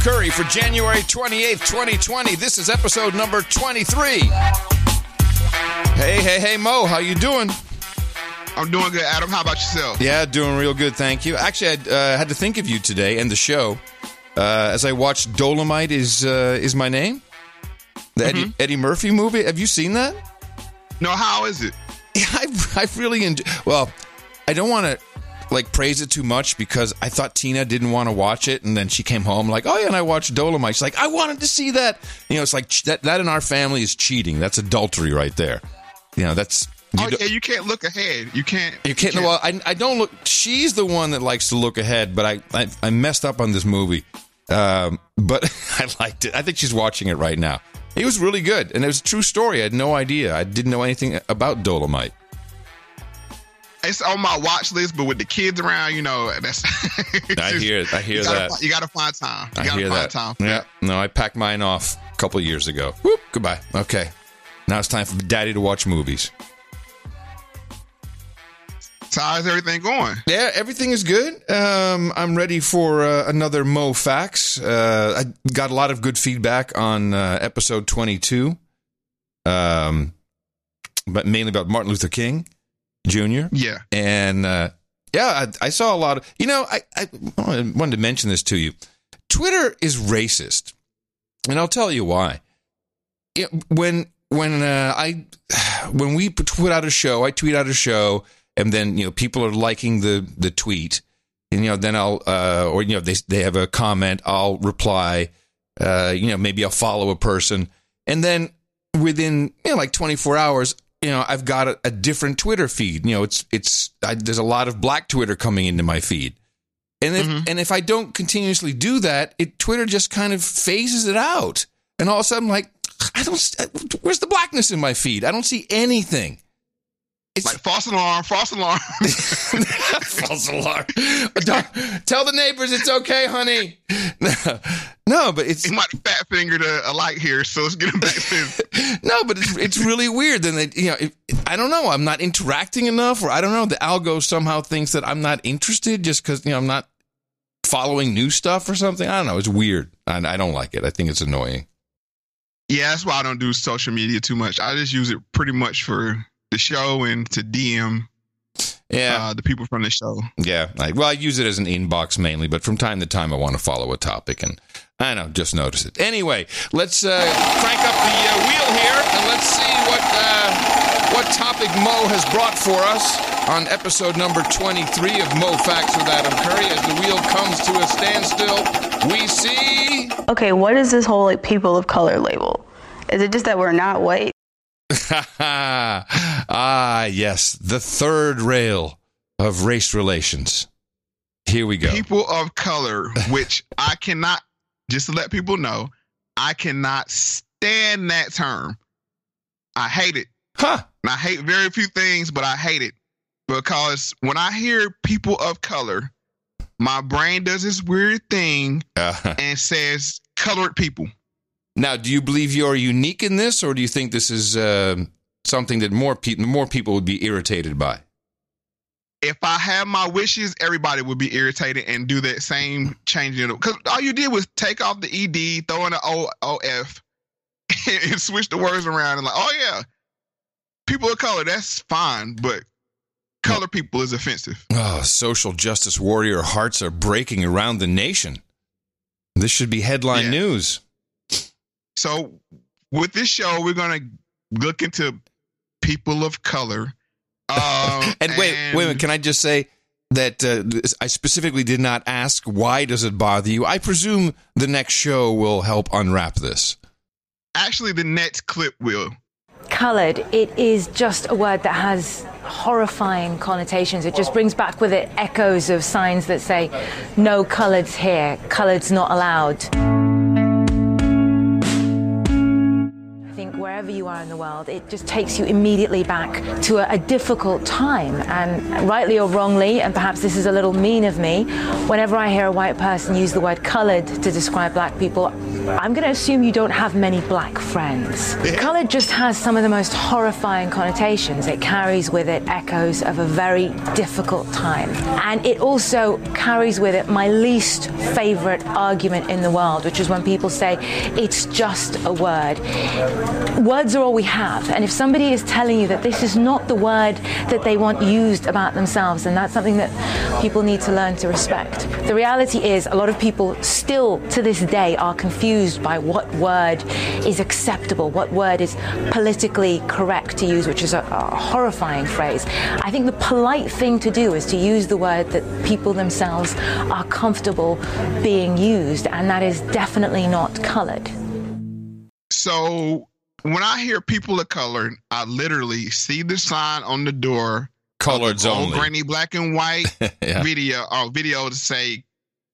Curry for January 28th, 2020. This is episode number 23. Hey, hey, hey, Mo, how you doing? I'm doing good, Adam. How about yourself? Yeah, doing real good, thank you. Actually, I uh, had to think of you today and the show uh, as I watched Dolemite is uh, is my name, the Eddie, Eddie Murphy movie. Have you seen that? No, how is it? I, I really enjoy. Well, I don't want to like praise it too much because I thought Tina didn't want to watch it, and then she came home like, oh yeah, and I watched Dolemite. She's like, I wanted to see that. You know, it's like that. That in our family is cheating. That's adultery right there. You know, that's. You oh yeah, you can't look ahead. You can't. You can't. Well, I, I don't look. She's the one that likes to look ahead, but I I, I messed up on this movie. Um, but I liked it. I think she's watching it right now. It was really good, and it was a true story. I had no idea. I didn't know anything about Dolemite. It's on my watch list, but with the kids around, you know, that's. I just- hear. I hear you gotta, that. You got to find time. You I got to hear find that. time. Yeah. No, I packed mine off a couple of years ago. Whoop. Goodbye. Okay. Now it's time for Daddy to watch movies. So how's everything going? Yeah, everything is good. Um, I'm ready for uh, another Mo Facts. Uh, I got a lot of good feedback on uh, episode 22, um, but mainly about Martin Luther King Jr. Yeah. And uh, yeah, I, I saw a lot of. You know, I, I wanted to mention this to you. Twitter is racist, and I'll tell you why. It, when when uh, I when we tweet out a show, I tweet out a show, and then you know people are liking the the tweet, and you know then I'll uh, or you know they they have a comment, I'll reply, uh, you know maybe I'll follow a person, and then within you know like 24 hours you know i've got a, a different twitter feed. You know it's it's I, there's a lot of black twitter coming into my feed. And if mm-hmm. and if i don't continuously do that it twitter just kind of phases it out. And all of a sudden I'm like i don't where's the blackness in my feed? I don't see anything it's Like false alarm, false alarm. false alarm Don't- tell the neighbors it's okay honey no but it's he might fat fingered a, a light here, so let's get him back to. no, but it's it's really weird. Then they, you know, if, I don't know. I'm not interacting enough, or I don't know. The algo somehow thinks that I'm not interested just because you know I'm not following new stuff or something. I don't know. It's weird. I, I don't like it. I think it's annoying. Yeah, that's why I don't do social media too much. I just use it pretty much for the show and to DM Yeah, uh, the people from the show. yeah. I, well, I use it as an inbox mainly, but from time to time I want to follow a topic, and I don't know, just notice it. Anyway, let's uh, crank up the uh, wheel here, and let's see what uh, what topic Mo has brought for us on episode number 23 of Mo Facts with Adam Curry. As the wheel comes to a standstill, we see. Okay, what is this whole like people of color label? Is it just that we're not white? ah, yes, the third rail of race relations. Here we go. People of color, which I cannot, just to let people know, I cannot stand that term. I hate it. Huh. And I hate very few things, but I hate it because when I hear people of color, my brain does this weird thing Uh, and says colored people. Now, do you believe you're unique in this, or do you think this is uh, something that more people more people would be irritated by? If I had my wishes, everybody would be irritated and do that same changing. Because all you did was take off the ed, throw in the O O F, and switch the words around and like, oh yeah, people of color, that's fine, but color people is offensive. Oh, social justice warrior hearts are breaking around the nation. This should be headline Yeah. news. So with this show, we're gonna look into people of color. Um, And wait, wait a minute. Can I just say that uh, I specifically did not ask why does it bother you? I presume the next show will help unwrap this. Actually, the next clip will. Coloured, it is just a word that has horrifying connotations. It just brings back with it echoes of signs that say, no coloureds here, colored's not allowed. Wherever you are in the world, it just takes you immediately back to a, a difficult time. And rightly or wrongly, and perhaps this is a little mean of me, whenever I hear a white person use the word colored to describe black people, I'm going to assume you don't have many black friends. Colored just has some of the most horrifying connotations. It carries with it echoes of a very difficult time. And it also carries with it my least favorite argument in the world, which is when people say it's just a word. Words are all we have. And if somebody is telling you that this is not the word that they want used about themselves, then that's something that people need to learn to respect. The reality is, a lot of people still to this day are confused by what word is acceptable, what word is politically correct to use, which is a, a horrifying phrase. I think the polite thing to do is to use the word that people themselves are comfortable being used, and that is definitely not colored. So when I hear people of color, I literally see the sign on the door, Coloreds old only. granny black and white yeah. video or video to say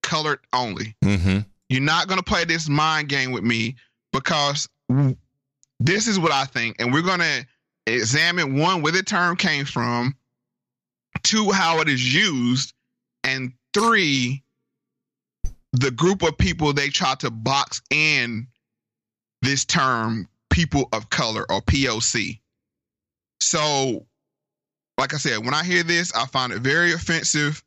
colored only. Mm-hmm. You're not going to play this mind game with me because this is what I think. And we're going to examine one, where the term came from, two, how it is used, and three, the group of people they try to box in this term, people of color or POC. So, like I said, when I hear this, I find it very offensive.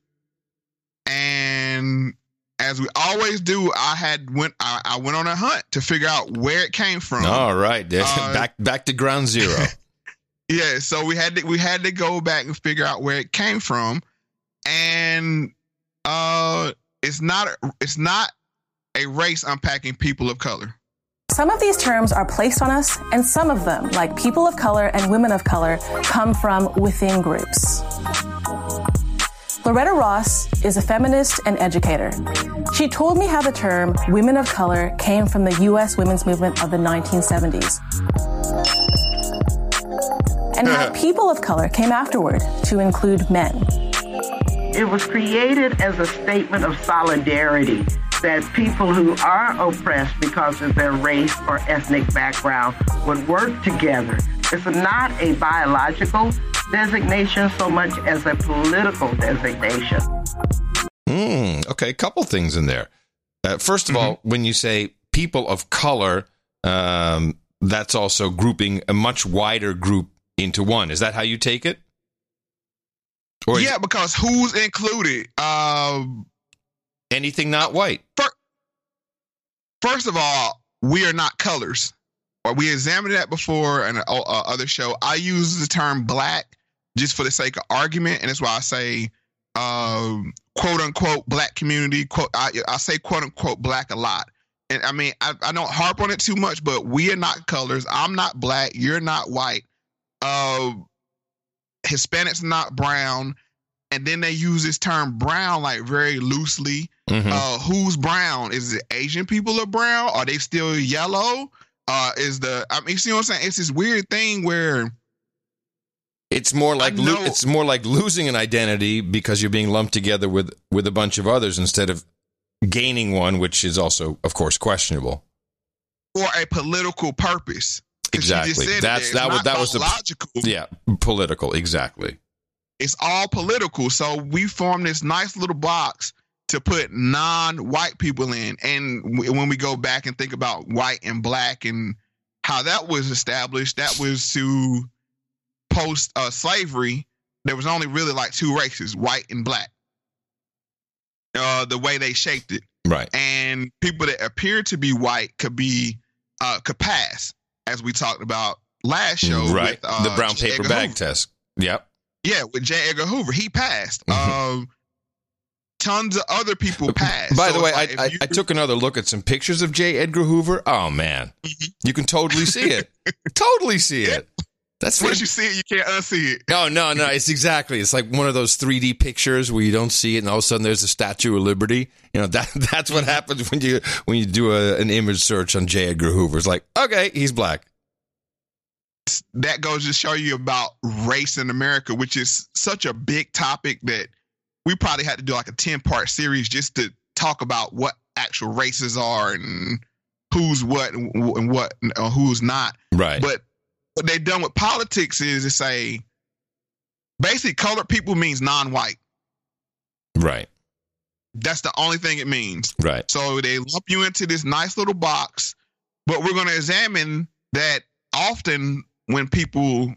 And as we always do, I had went I, I went on a hunt to figure out where it came from. All right. Uh, back back to ground zero. Yeah, so we had to we had to go back and figure out where it came from, and uh, it's not it's not a race unpacking people of color. Some of these terms are placed on us, and some of them, like people of color and women of color, come from within groups. Loretta Ross is a feminist and educator. She told me how the term women of color came from the U.S. women's movement of the 1970s. And how people of color came afterward to include men. It was created as a statement of solidarity that people who are oppressed because of their race or ethnic background would work together. It's not a biological designation so much as a political designation. Mm, okay, a couple things in there. Uh, 1st of all, when you say people of color, um, that's also grouping a much wider group into one. Is that how you take it? Or yeah, because who's included? Um, anything not white? first of all, we are not colors. We examined that before in a uh, other show. I use the term black just for the sake of argument, and that's why I say um, quote unquote black community. Quote I, I say quote unquote black a lot. And I mean I, I don't harp on it too much, but we are not colors. I'm not black. You're not white. Uh, Hispanics not brown. And then they use this term brown like very loosely. Mhm. Uh, who's brown? Is it Asian people are brown? Are they still yellow? Uh, is the I mean, you see what I'm saying? It's this weird thing where It's more like lo- it's more like losing an identity because you're being lumped together with with a bunch of others instead of gaining one, which is also, of course, questionable. for a political purpose. Exactly. That's- that was- that was the- logical. Yeah, political, exactly. It's all political. So we formed this nice little box to put non-white people in. And w- when we go back and think about white and black and how that was established, that was to post uh, slavery. There was only really like two races, white and black. Uh, the way they shaped it. Right. and people that appear to be white could be uh could pass as we talked about last show right. with, uh, the brown paper Edgar bag Hoover. test. Yep. Yeah with j edgar hoover he passed Mhm. um tons of other people passed By So the way, it's I, I, you- I took another look at some pictures of J. Edgar Hoover. Oh man, Mhm. you can totally see it. totally see it. That's once you see it you can't unsee it No, no, no. It's exactly. It's like one of those 3D pictures where you don't see it, and all of a sudden there's a Statue of Liberty. You know that that's what happens when you when you do a, an image search on J. Edgar Hoover. It's like, okay, he's black. That goes to show you about race in america which is such a big topic that we probably had to do like a 10 part series just to talk about what actual races are and who's what and, what and who's not Right. But what they've done with politics is to say basically colored people means non-white. Right. That's the only thing it means. Right. So they lump you into this nice little box, but we're going to examine that often when people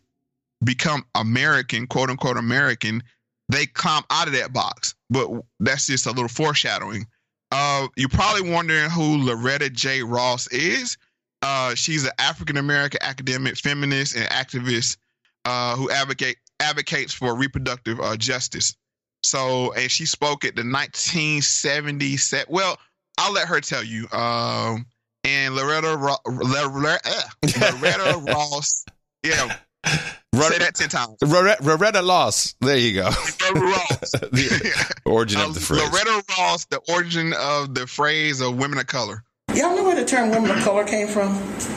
become American, quote unquote American, they come out of that box. But that's just a little foreshadowing. Uh, you're probably wondering who Loretta J. Ross is. Uh, she's an African American academic, feminist, and activist uh, who advocate advocates for reproductive uh, justice. So, and she spoke at the 1970 set. Well, I'll let her tell you. Um, and Loretta Ro- Loretta, uh, Loretta Ross, yeah, say that ten times. Loretta, Loretta Loss. There you go. Loretta Ross. the origin Uh, of the phrase. Loretta Ross, the origin of the phrase of women of color. Y'all know where the term women of color came from?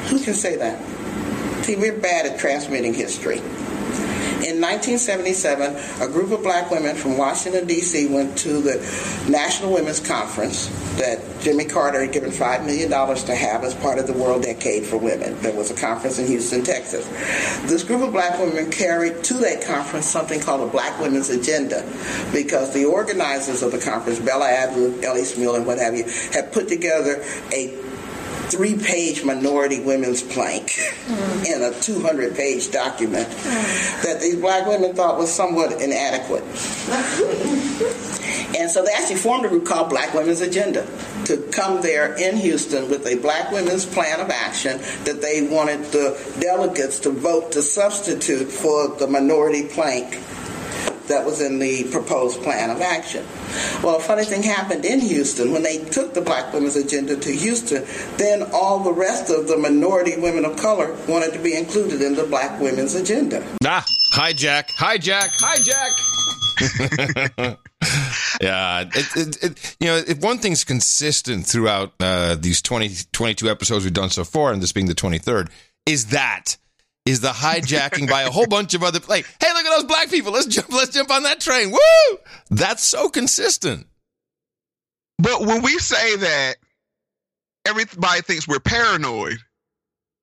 Who can say that? See, we're bad at transmitting history. In 1977, a group of black women from Washington, D.C. went to the National Women's Conference that Jimmy Carter had given $5 million to have as part of the World Decade for Women. There was a conference in Houston, Texas. This group of black women carried to that conference something called a Black Women's Agenda because the organizers of the conference, Bella Abzug, Ellie Smeal, and what have you, had put together a three page minority women's plank hmm. in a 200 page document hmm. that these black women thought was somewhat inadequate. and so they actually formed a group called Black Women's Agenda to come there in Houston with a black women's plan of action that they wanted the delegates to vote to substitute for the minority plank that was in the proposed plan of action. Well, a funny thing happened in Houston. When they took the Black Women's Agenda to Houston, then all the rest of the minority women of color wanted to be included in the Black Women's Agenda. Ah, hijack, hijack, hijack. yeah, it, it, it, you know, if one thing's consistent throughout uh, these 20, 22 episodes we've done so far, and this being the 23rd, is that is the hijacking by a whole bunch of other like, hey, look at those black people. Let's jump, let's jump on that train. Woo! That's so consistent. But when we say that, everybody thinks we're paranoid.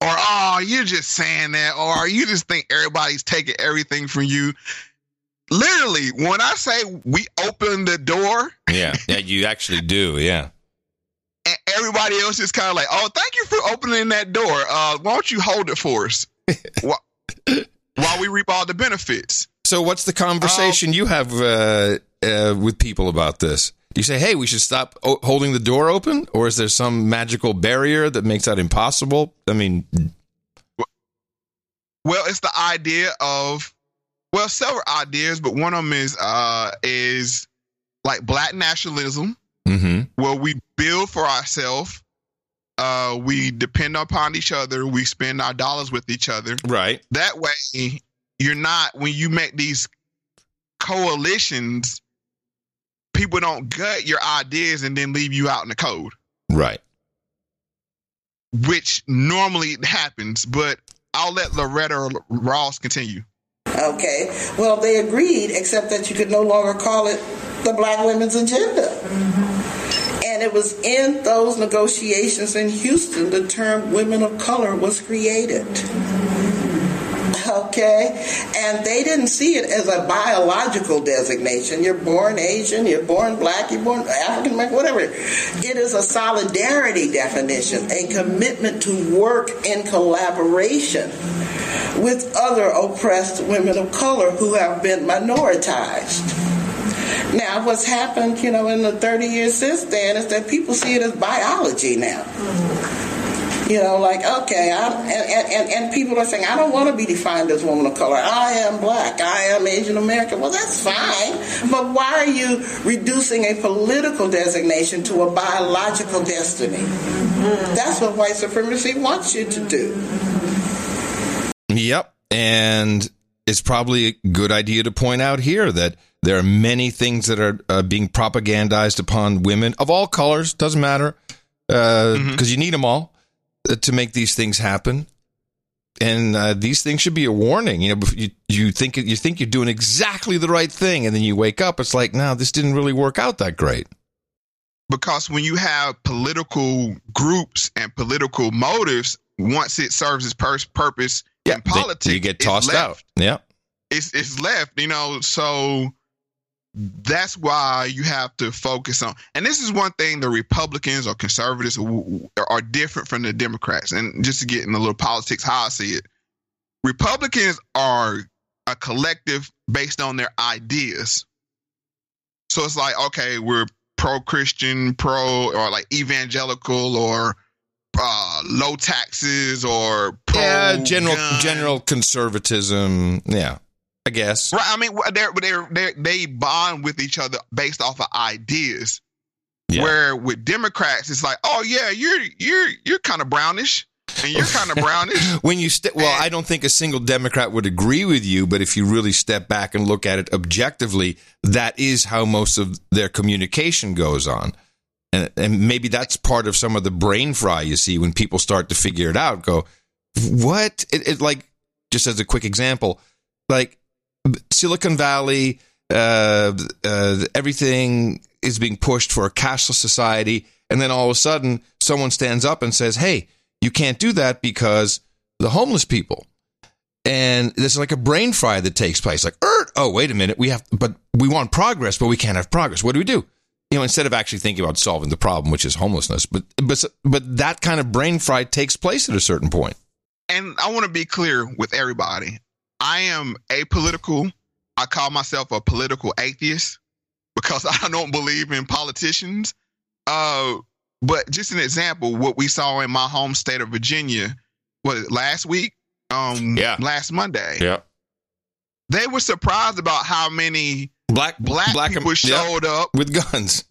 Or, oh, you're just saying that. Or you just think everybody's taking everything from you. Literally, when I say we open the door Yeah, yeah, you actually do. Yeah. and everybody else is kind of like, oh, thank you for opening that door. Uh, why don't you hold it for us while, while we reap all the benefits? So, what's the conversation you have uh, uh, with people about this? Do you say, "Hey, we should stop o- holding the door open," or is there some magical barrier that makes that impossible? I mean, Well, it's the idea of well, several ideas, but one of them is uh is like black nationalism, hmm where we build for ourselves. Uh, we depend upon each other. We spend our dollars with each other. right, That way, you're not when you make these coalitions. People don't gut your ideas and then leave you out in the cold, right. which normally happens. But I'll let Loretta Ross continue. Okay, well, they agreed, except that you could no longer call it the Black Women's Agenda. It was in those negotiations in Houston the term women of color was created. Okay, and they didn't see it as a biological designation. You're born Asian, you're born black, you're born African American, whatever. It is a solidarity definition, a commitment to work in collaboration with other oppressed women of color who have been minoritized. Now, what's happened, you know, in the 30 years since then is that people see it as biology now. Mm-hmm. You know, like, okay, I'm, and, and, and people are saying, I don't want to be defined as woman of color. I am black. I am Asian American. Well, that's fine. But why are you reducing a political designation to a biological destiny? Mm-hmm. That's what white supremacy wants you to do. Mm-hmm. Yep. And it's probably a good idea to point out here that there are many things that are uh, being propagandized upon women of all colors. Doesn't matter because you need them all uh, to make these things happen. And uh, these things should be a warning. You know, you, you think you think you're doing exactly the right thing, and then you wake up. It's like, no, this didn't really work out that great. because when you have political groups and political motives, once it serves its pur- purpose, Yeah, in politics, you get tossed out. Yeah. It's it's left, you know. So that's why you have to focus on. And this is one thing the Republicans or conservatives are different from the Democrats. And just to get in a little politics, how I see it, Republicans are a collective based on their ideas. So it's like, okay, we're pro Christian, pro or like evangelical or uh, low taxes or pro yeah, general general conservatism. Yeah, I guess. Right. I mean, they're they're they they bond with each other based off of ideas. Yeah. Where with Democrats, it's like, oh yeah, you're you're you're kind of brownish, and you're kind of brownish. When you step, well, I don't think a single Democrat would agree with you, but if you really step back and look at it objectively, that is how most of their communication goes on. And, and maybe that's part of some of the brain fry you see when people start to figure it out. Go, what? It, it like, just as a quick example, like Silicon Valley, uh, uh, everything is being pushed for a cashless society. And then all of a sudden, someone stands up and says, hey, you can't do that because the homeless people. And there's like a brain fry that takes place. Like, er, oh, wait a minute, we have, but we want progress, but we can't have progress. What do we do? You know, instead of actually thinking about solving the problem, which is homelessness, but but but that kind of brain fry takes place at a certain point. and I want to be clear with everybody. I am apolitical. I call myself a political atheist because I don't believe in politicians. Uh, but just an example, what we saw in my home state of Virginia, was last week, um, Yeah. last Monday, Yeah, they were surprised about how many black black, black people yeah, showed up with guns.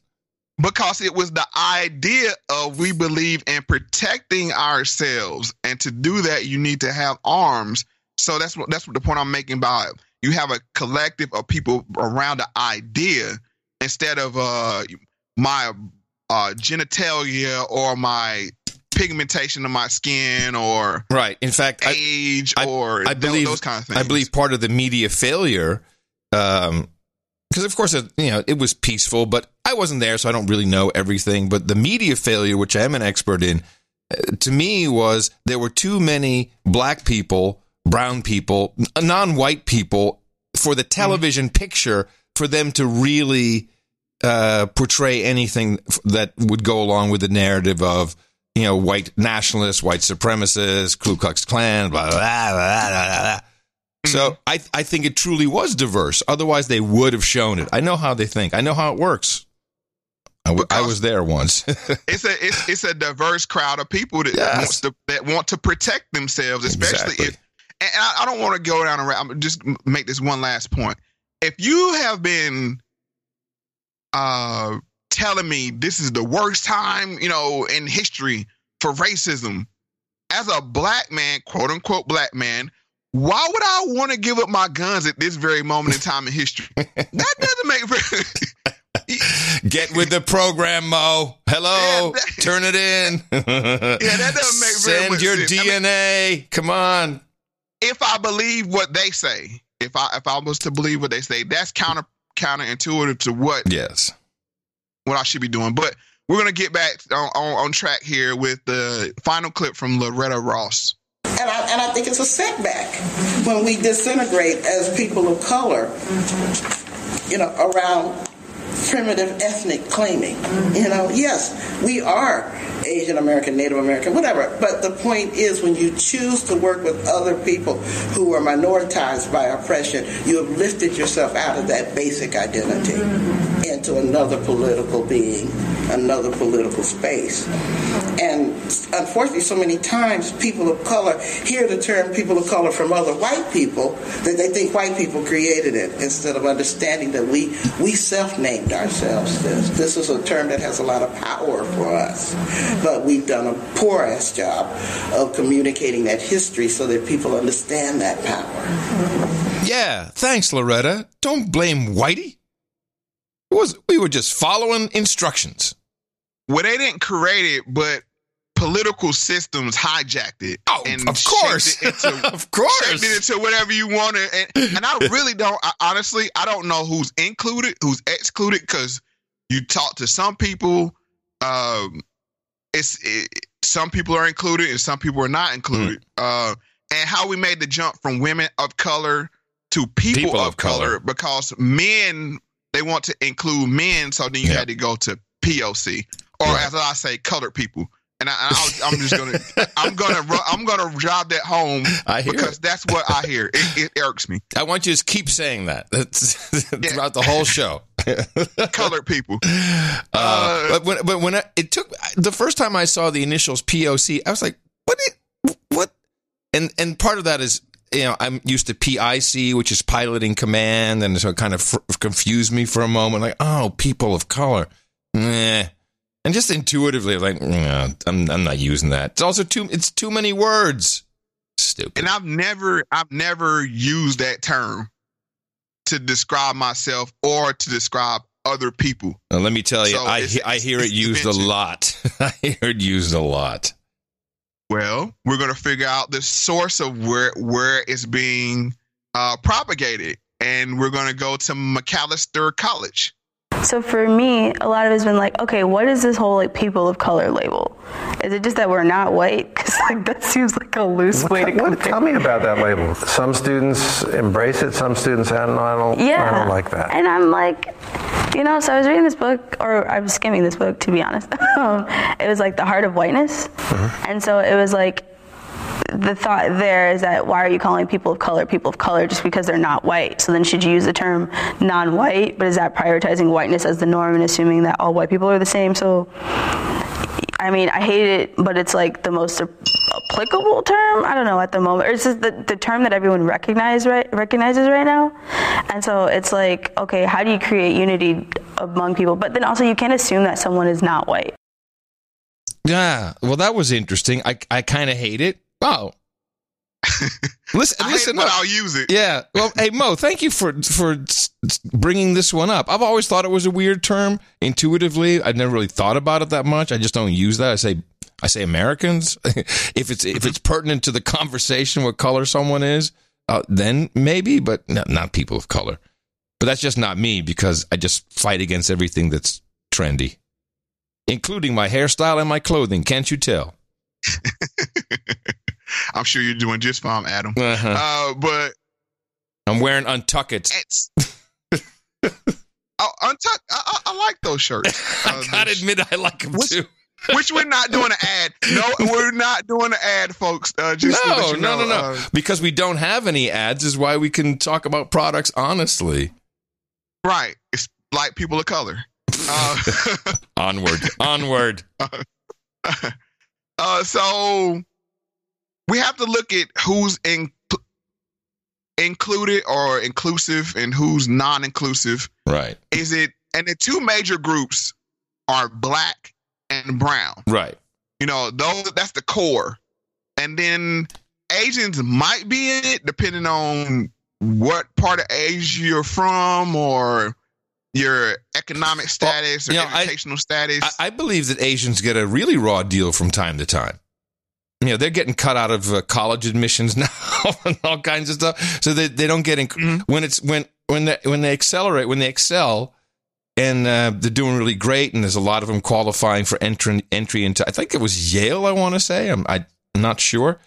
because it was the idea of we believe in protecting ourselves and to do that you need to have arms so that's what that's what the point i'm making about you have a collective of people around the idea instead of uh my uh genitalia or my pigmentation of my skin or Right. In fact, age I- or I tho- believe those kind of things I believe part of the media failure, um, because of course, it, you know, it was peaceful, but I wasn't there, so I don't really know everything. But the media failure, which I am an expert in, uh, to me was there were too many black people, brown people, non-white people for the television picture for them to really uh, portray anything that would go along with the narrative of you know white nationalists, white supremacists, Ku Klux Klan, blah blah blah blah. blah, blah. So I I think it truly was diverse. Otherwise, they would have shown it. I know how they think. I know how it works. I, w- I was there once. it's a it's, it's a diverse crowd of people that Yes. wants to that want to protect themselves, especially Exactly. if. And I, I don't want to go down a route. I'm just make this one last point. If you have been uh telling me this is the worst time, you know, in history for racism, as a black man, quote unquote black man, why would I want to give up my guns at this very moment in time in history? that doesn't make very. Get with the program, Mo. Hello, Yeah, that- turn it in. yeah, that doesn't make very Send your sense. I mean- DNA. Come on. If I believe what they say, if I if I was to believe what they say, that's counter counterintuitive to what Yes. what I should be doing. But we're gonna get back on, on, on track here with the final clip from Loretta Ross. And I, and I think it's a setback when we disintegrate as people of color, you know, around primitive ethnic claiming. You know, yes, we are Asian American, Native American, whatever. But the point is, when you choose to work with other people who are minoritized by oppression, you have lifted yourself out of that basic identity into another political being, another political space. And unfortunately, so many times people of color hear the term people of color from other white people that they think white people created it instead of understanding that we, we self named ourselves this. This is a term that has a lot of power for us. But we've done a poor ass job of communicating that history so that people understand that power. Yeah. Thanks, Loretta. Don't blame Whitey. It was we were just following instructions. Well, they didn't create it, but political systems hijacked it. Oh, and of course. into, of course. shaped it into whatever you want to. And, and I really don't. I, honestly, I don't know who's included, who's excluded, because you talk to some people. Um, it's it, some people are included and some people are not included. Uh, and how we made the jump from women of color to people, People of, of color. color. because men they want to include men, so then you Yeah. had to go to POC or Right. as I say, colored people. And I, I'm just gonna, I'm gonna, I'm gonna drive that home I hear because it. that's what I hear. It, it irks me. I want you to keep saying that That's throughout the whole show. Colored people. Uh, Uh, but when, but when I, it took the first time I saw the initials POC, I was like, "What? What?" And and part of that is you know I'm used to PIC, which is pilot in command, and so it kind of f- confused me for a moment. Like, oh, people of color, Meh. And just intuitively, like, nah, I'm I'm not using that. It's also too it's too many words. Stupid. and I've never I've never used that term to describe myself or to describe other people. Uh, let me tell you, So I I hear it used a lot. I hear it used a lot. Well, we're gonna figure out the source of where where it's being uh, propagated, and we're gonna go to Macalester College. So for me, a lot of it's been like, okay, what is this whole like people of color label? Is it just that we're not white? Because like that seems like a loose way to What- compare. tell me about that label. Some students embrace it. Some students, I don't, I don't, Yeah. I don't like that. And I'm like, you know, so I was reading this book, or I was skimming this book, to be honest. It was like The Heart of Whiteness. Mm-hmm. And so it was like, the thought there is that why are you calling people of color people of color just because they're not white? So then should you use the term non-white? But is that prioritizing whiteness as the norm and assuming that all white people are the same? So, I mean, I hate it, but it's like the most applicable term. I don't know at the moment. Or it's just the, the term that everyone recognize right recognizes right now. And so it's like, okay, how do you create unity among people? But then also you can't assume that someone is not white. Yeah, well, that was interesting. I I kind of hate it. Oh, listen, I listen it. I'll use it. Yeah. Well, hey Mo, thank you for for bringing this one up. I've always thought it was a weird term. Intuitively, I've never really thought about it that much. I just don't use that. I say I say Americans. if it's if it's pertinent to the conversation what color someone is, uh, then maybe, but not, not people of color. But that's just not me because I just fight against everything that's trendy, including my hairstyle and my clothing. Can't you tell? I'm sure you're doing just fine, Adam. Uh-huh. Uh, but I'm wearing UNTUCKits. it's. Oh, untuck. I, I, I like those shirts. I Uh, gotta the- admit, I like them What's- too. which we're not doing an ad. No, we're not doing an ad, folks. Uh, just No, you no, know, no, no. uh, because we don't have any ads is why we can talk about products honestly. right. It's like people of color. Uh, Onward, onward. uh, so we have to look at who's in, included or inclusive and who's non-inclusive. Right, Is it? And the two major groups are black and brown. right. You know, those that's the core. And then Asians might be in it depending on what part of Asia you're from or your economic status or you know, I- educational status. I, I believe that Asians get a really raw deal from time to time. You know, they're getting cut out of uh, college admissions now and all kinds of stuff. So they, they don't get in Mm-hmm. when it's when when they, when they accelerate when they excel and uh, they're doing really great and there's a lot of them qualifying for entry entry into I think it was Yale I want to say I'm I'm not sure.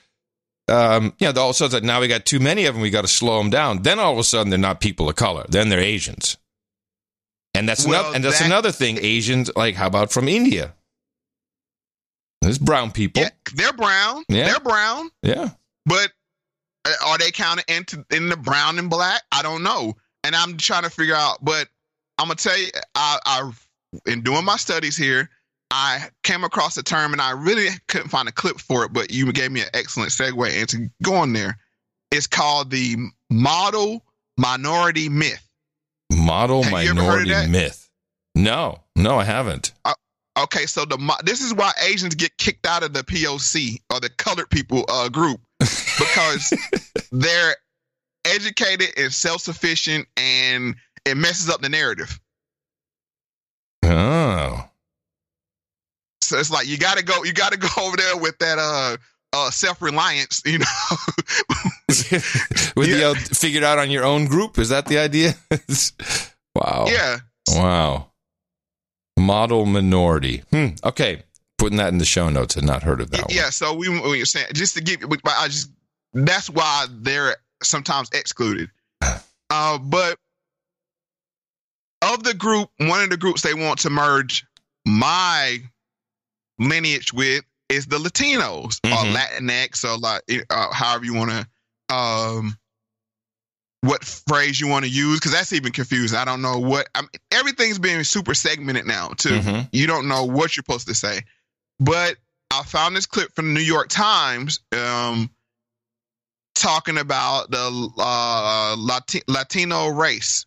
Um, you know, all of a sudden now we got too many of them. We got to slow them down. Then all of a sudden they're not people of color. Then they're Asians. And that's Well, another and that's that- another thing. Asians like how about from India? There's brown people. yeah, they're brown. Yeah. They're brown, Yeah. but uh, are they counted into in the brown and black? I don't know. And I'm trying to figure out, but I'm gonna tell you, I, I in doing my studies here, I came across a term and I really couldn't find a clip for it, but you gave me an excellent segue into going there. It's called the model minority myth. Model Have you ever heard of minority myth. No, no, I haven't. Okay, so the mo- this is why Asians get kicked out of the POC or the colored people uh, group because they're educated and self sufficient, and it messes up the narrative. Oh. So it's like you got to go, you got to go over there with that uh uh self reliance, you know. With the Yeah. uh, figured out on your own group, is that the idea? wow. yeah, Wow. Model minority. Hmm. Okay. Putting that in the show notes. Had not heard of that one. yeah. So we, we were saying just to give, I just that's why they're sometimes excluded. Uh, but of the group, one of the groups they want to merge my lineage with is the Latinos or Mhm. Latinx or like uh, however you want to um what phrase you want to use because that's even confusing. I don't know what I mean, everything's being super segmented now too. Mhm. You don't know what you're supposed to say. But I found this clip from the New York Times um talking about the uh, Lati- Latino race.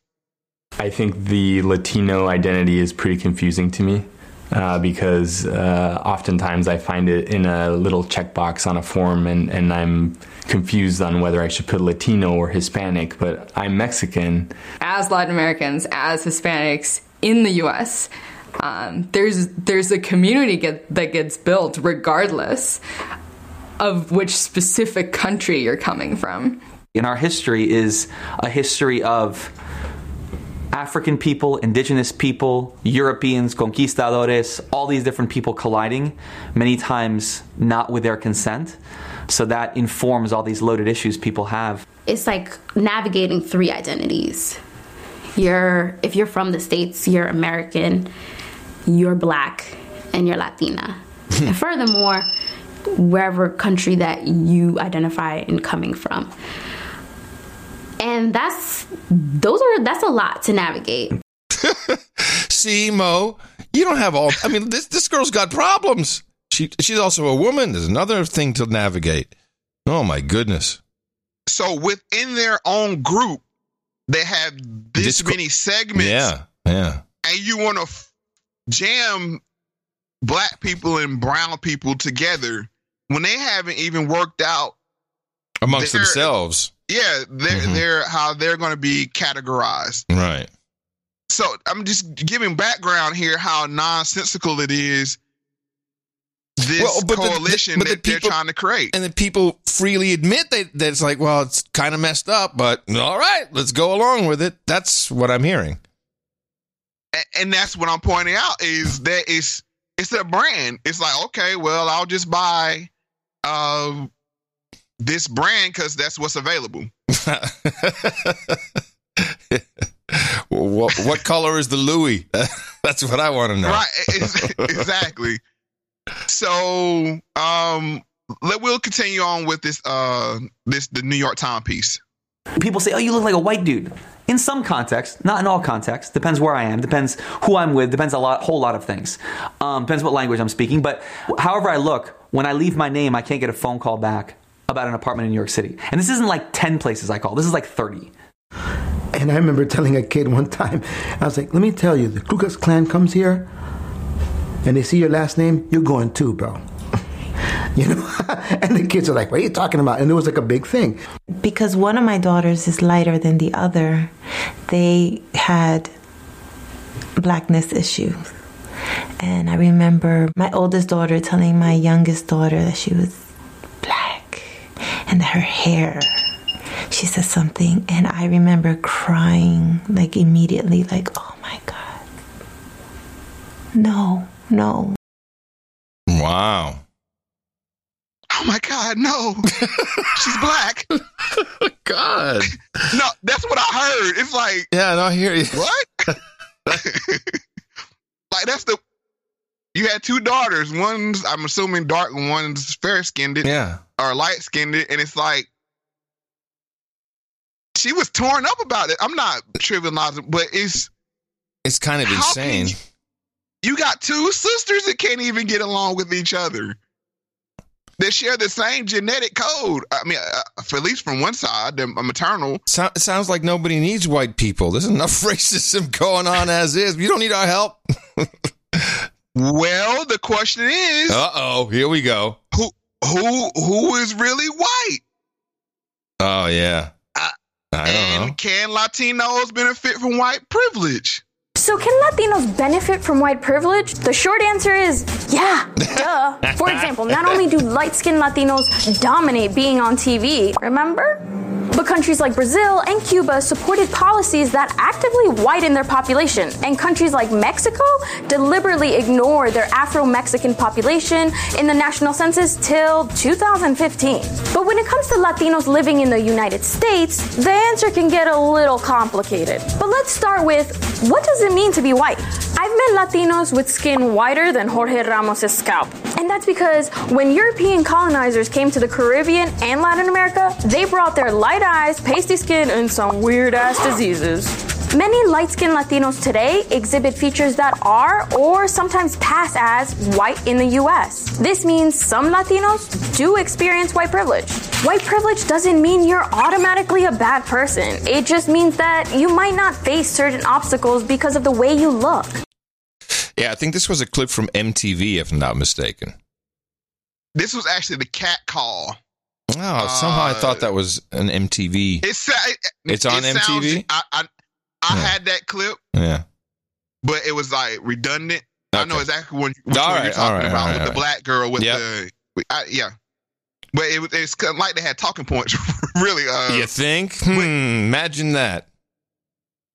I think the Latino identity is pretty confusing to me uh, because uh, oftentimes I find it in a little checkbox on a form and, and I'm confused on whether I should put Latino or Hispanic, but I'm Mexican. as Latin Americans, as Hispanics in the U.S., um, there's there's a community get, that gets built regardless of which specific country you're coming from. in our history is a history of African people, indigenous people, Europeans, conquistadores, all these different people colliding, many times not with their consent. So that informs all these loaded issues people have. it's like navigating three identities. You're if you're from the states, you're American, you're black, and you're Latina. and furthermore, wherever country that you identify in coming from. And that's those are that's a lot to navigate. See, Mo, you don't have all. I mean, this this girl's got problems. She she's also a woman. There's another thing to navigate. Oh my goodness. So within their own group, they have this Disco- many segments, Yeah, yeah. and you want to f- jam black people and brown people together when they haven't even worked out. Amongst They're- themselves, Yeah, they're Mhm. they're how they're going to be categorized. right? So I'm just giving background here how nonsensical it is. This Well, but the- coalition but the that they're trying to create. And then people freely admit that, that it's like, well, it's kind of messed up, but all right, let's go along with it. That's what I'm hearing. A- and that's what I'm pointing out is that it's it's a brand. It's like okay, well, I'll just buy uh, this brand because that's what's available. what, what color is the Louis? That's what I want to know. Right, exactly. So, um, let we'll continue on with this uh this the New York Times piece. People say, "Oh, you look like a white dude." In some context, not in all contexts. Depends where I am. Depends who I'm with. Depends a lot, whole lot of things. Um, depends what language I'm speaking. But however I look, when I leave my name, I can't get a phone call back about an apartment in New York City. And this isn't like ten places I call. This is like thirty. And I remember telling a kid one time, I was like, let me tell you, the Ku Klux Klan comes here and they see your last name, you're going too, bro. you know? and the kids are like, what are you talking about? And it was like a big thing. because one of my daughters is lighter than the other, they had blackness issues. And I remember my oldest daughter telling my youngest daughter that she was black and her hair, she said something. And I remember crying like immediately, like, oh my God. No, no, Wow. Oh my God, no, she's black. God. No, that's what I heard. It's like Yeah, no, I hear you. what? like that's the you had two daughters. One's I'm assuming dark, and one's fair skinned. Yeah. or light skinned, and it's like she was torn up about it. I'm not trivializing, but it's It's kind of insane. you got two sisters that can't even get along with each other. They share the same genetic code. I mean, uh, for at least from one side, the maternal. So, it sounds like nobody needs white people. There's enough racism going on as is. You don't need our help. Well, the question is, Uh oh, here we go. who who who is really white? Oh yeah. I don't know. And can Latinos benefit from white privilege? So, can Latinos benefit from white privilege? The short answer is yeah, duh. For example, not only do light skinned Latinos dominate being on TV, remember? But countries like Brazil and Cuba supported policies that actively whiten their population, and countries like Mexico deliberately ignored their Afro Mexican population in the national census till 2015. But when it comes to Latinos living in the United States, the answer can get a little complicated. But let's start with what does it mean to be white? I've met Latinos with skin whiter than Jorge Ramos' scalp. And that's because when European colonizers came to the Caribbean and Latin America, they brought their light eyes, pasty skin, and some weird ass diseases. Many light skinned Latinos today exhibit features that are or sometimes pass as white in the US. This means some Latinos do experience white privilege. White privilege doesn't mean you're automatically a bad person, it just means that you might not face certain obstacles because of the way you look. Yeah, I think this was a clip from MTV, if I'm not mistaken. This was actually the cat call. Oh, somehow I thought that was an MTV. It's it, It's on it sounds- MTV? I I, I had that clip, Yeah. but it was like redundant. I know exactly what, which All right, you're talking all right, about all right, with all the black girl with Yep. the I, yeah. But it, it's like they had talking points. really, uh, you think? Hmm, imagine that.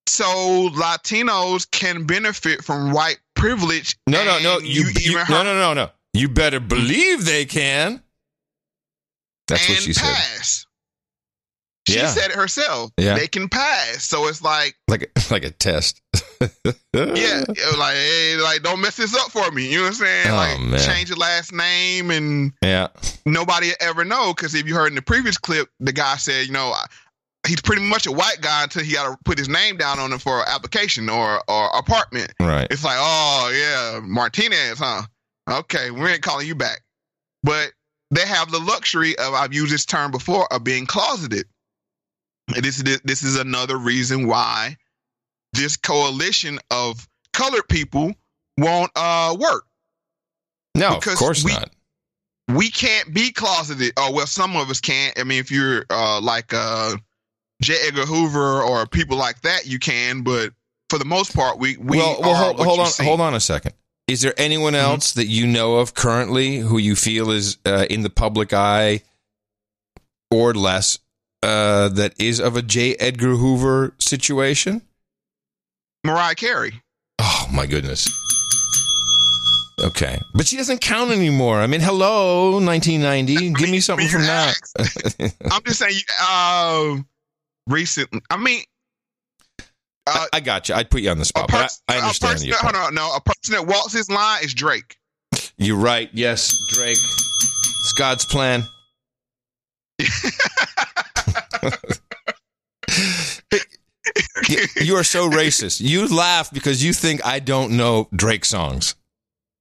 so Latinos can benefit from white privilege. No, no, no. and You, you, no, no, no, no. You better believe they can. That's what she said. She Yeah. said it herself. Yeah. They can pass. So it's like, Like like a test. yeah, like, hey, like don't mess this up for me. You know what I'm saying? Oh, like man. change your last name and Yeah. nobody ever know. Because if you heard in the previous clip, the guy said, you know, I- he's pretty much a white guy until he got to put his name down on it for an application or or apartment. Right. It's like, oh yeah, Martinez, huh? Okay, we ain't calling you back. But they have the luxury of I've used this term before of being closeted. And this is this is another reason why this coalition of colored people won't uh work. No, Because of course we- not. We can't be closeted. Oh well, some of us can't. I mean, if you're uh like uh J. Edgar Hoover or people like that, you can. But for the most part, we we well, well are hold, hold on, see. hold on a second. Is there anyone Mm-hmm. else that you know of currently who you feel is uh, in the public eye or less uh, that is of a J. Edgar Hoover situation? Mariah Carey. Oh my goodness. Okay, but she doesn't count anymore. I mean, hello, 1990. Give me something from that. I'm just saying, uh, recent. I mean, I, uh, I got you. I'd put you on the spot, but pers- I, I understand person hold on, no, a person that walks his line is Drake. You're right. Yes, Drake. It's God's plan. You are so racist. You laugh because you think I don't know Drake songs.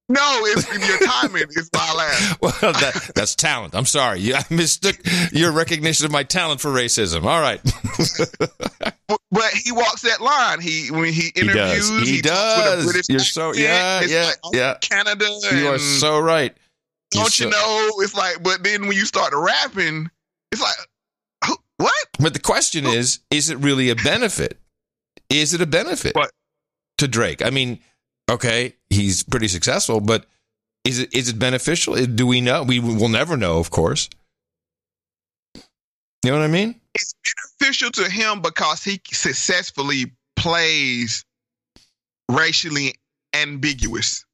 No, it's your timing is my last. Well, that, that's talent. I'm sorry. You, I mistook your recognition of my talent for racism. All right. But, but he walks that line. He when he interviews, He does. He a does. You're so accent. yeah, It's yeah, like, oh, yeah. Canada. You are so right. You're Don't you so- know? It's like, but then when you start rapping, it's like, what? But the question is, is it really a benefit? Is it a benefit to Drake? I mean, okay, he's pretty successful, but is it is it beneficial? Do we know? We will never know, of course. You know what I mean? It's beneficial to him because he successfully plays racially ambiguous.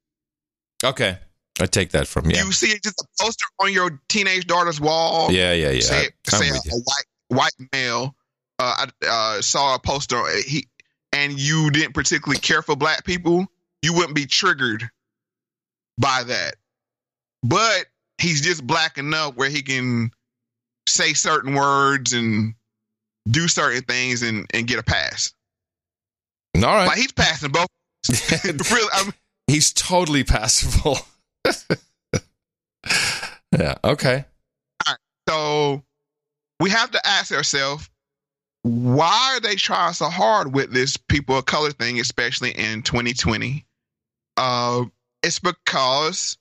Okay, I take that from yeah, You see it just a poster on your teenage daughter's wall. yeah, yeah, yeah. Say, I'm say a, a white white male. Uh, I uh, saw a poster. He and you didn't particularly care for black people. You wouldn't be triggered by that. But he's just black enough where he can say certain words and do certain things and, and get a pass. All right, Like he's passing both. really, I mean, he's totally passable. yeah. Okay. All right. So we have to ask ourselves, why are they trying so hard with this people of color thing, especially in 2020? Uh, it's because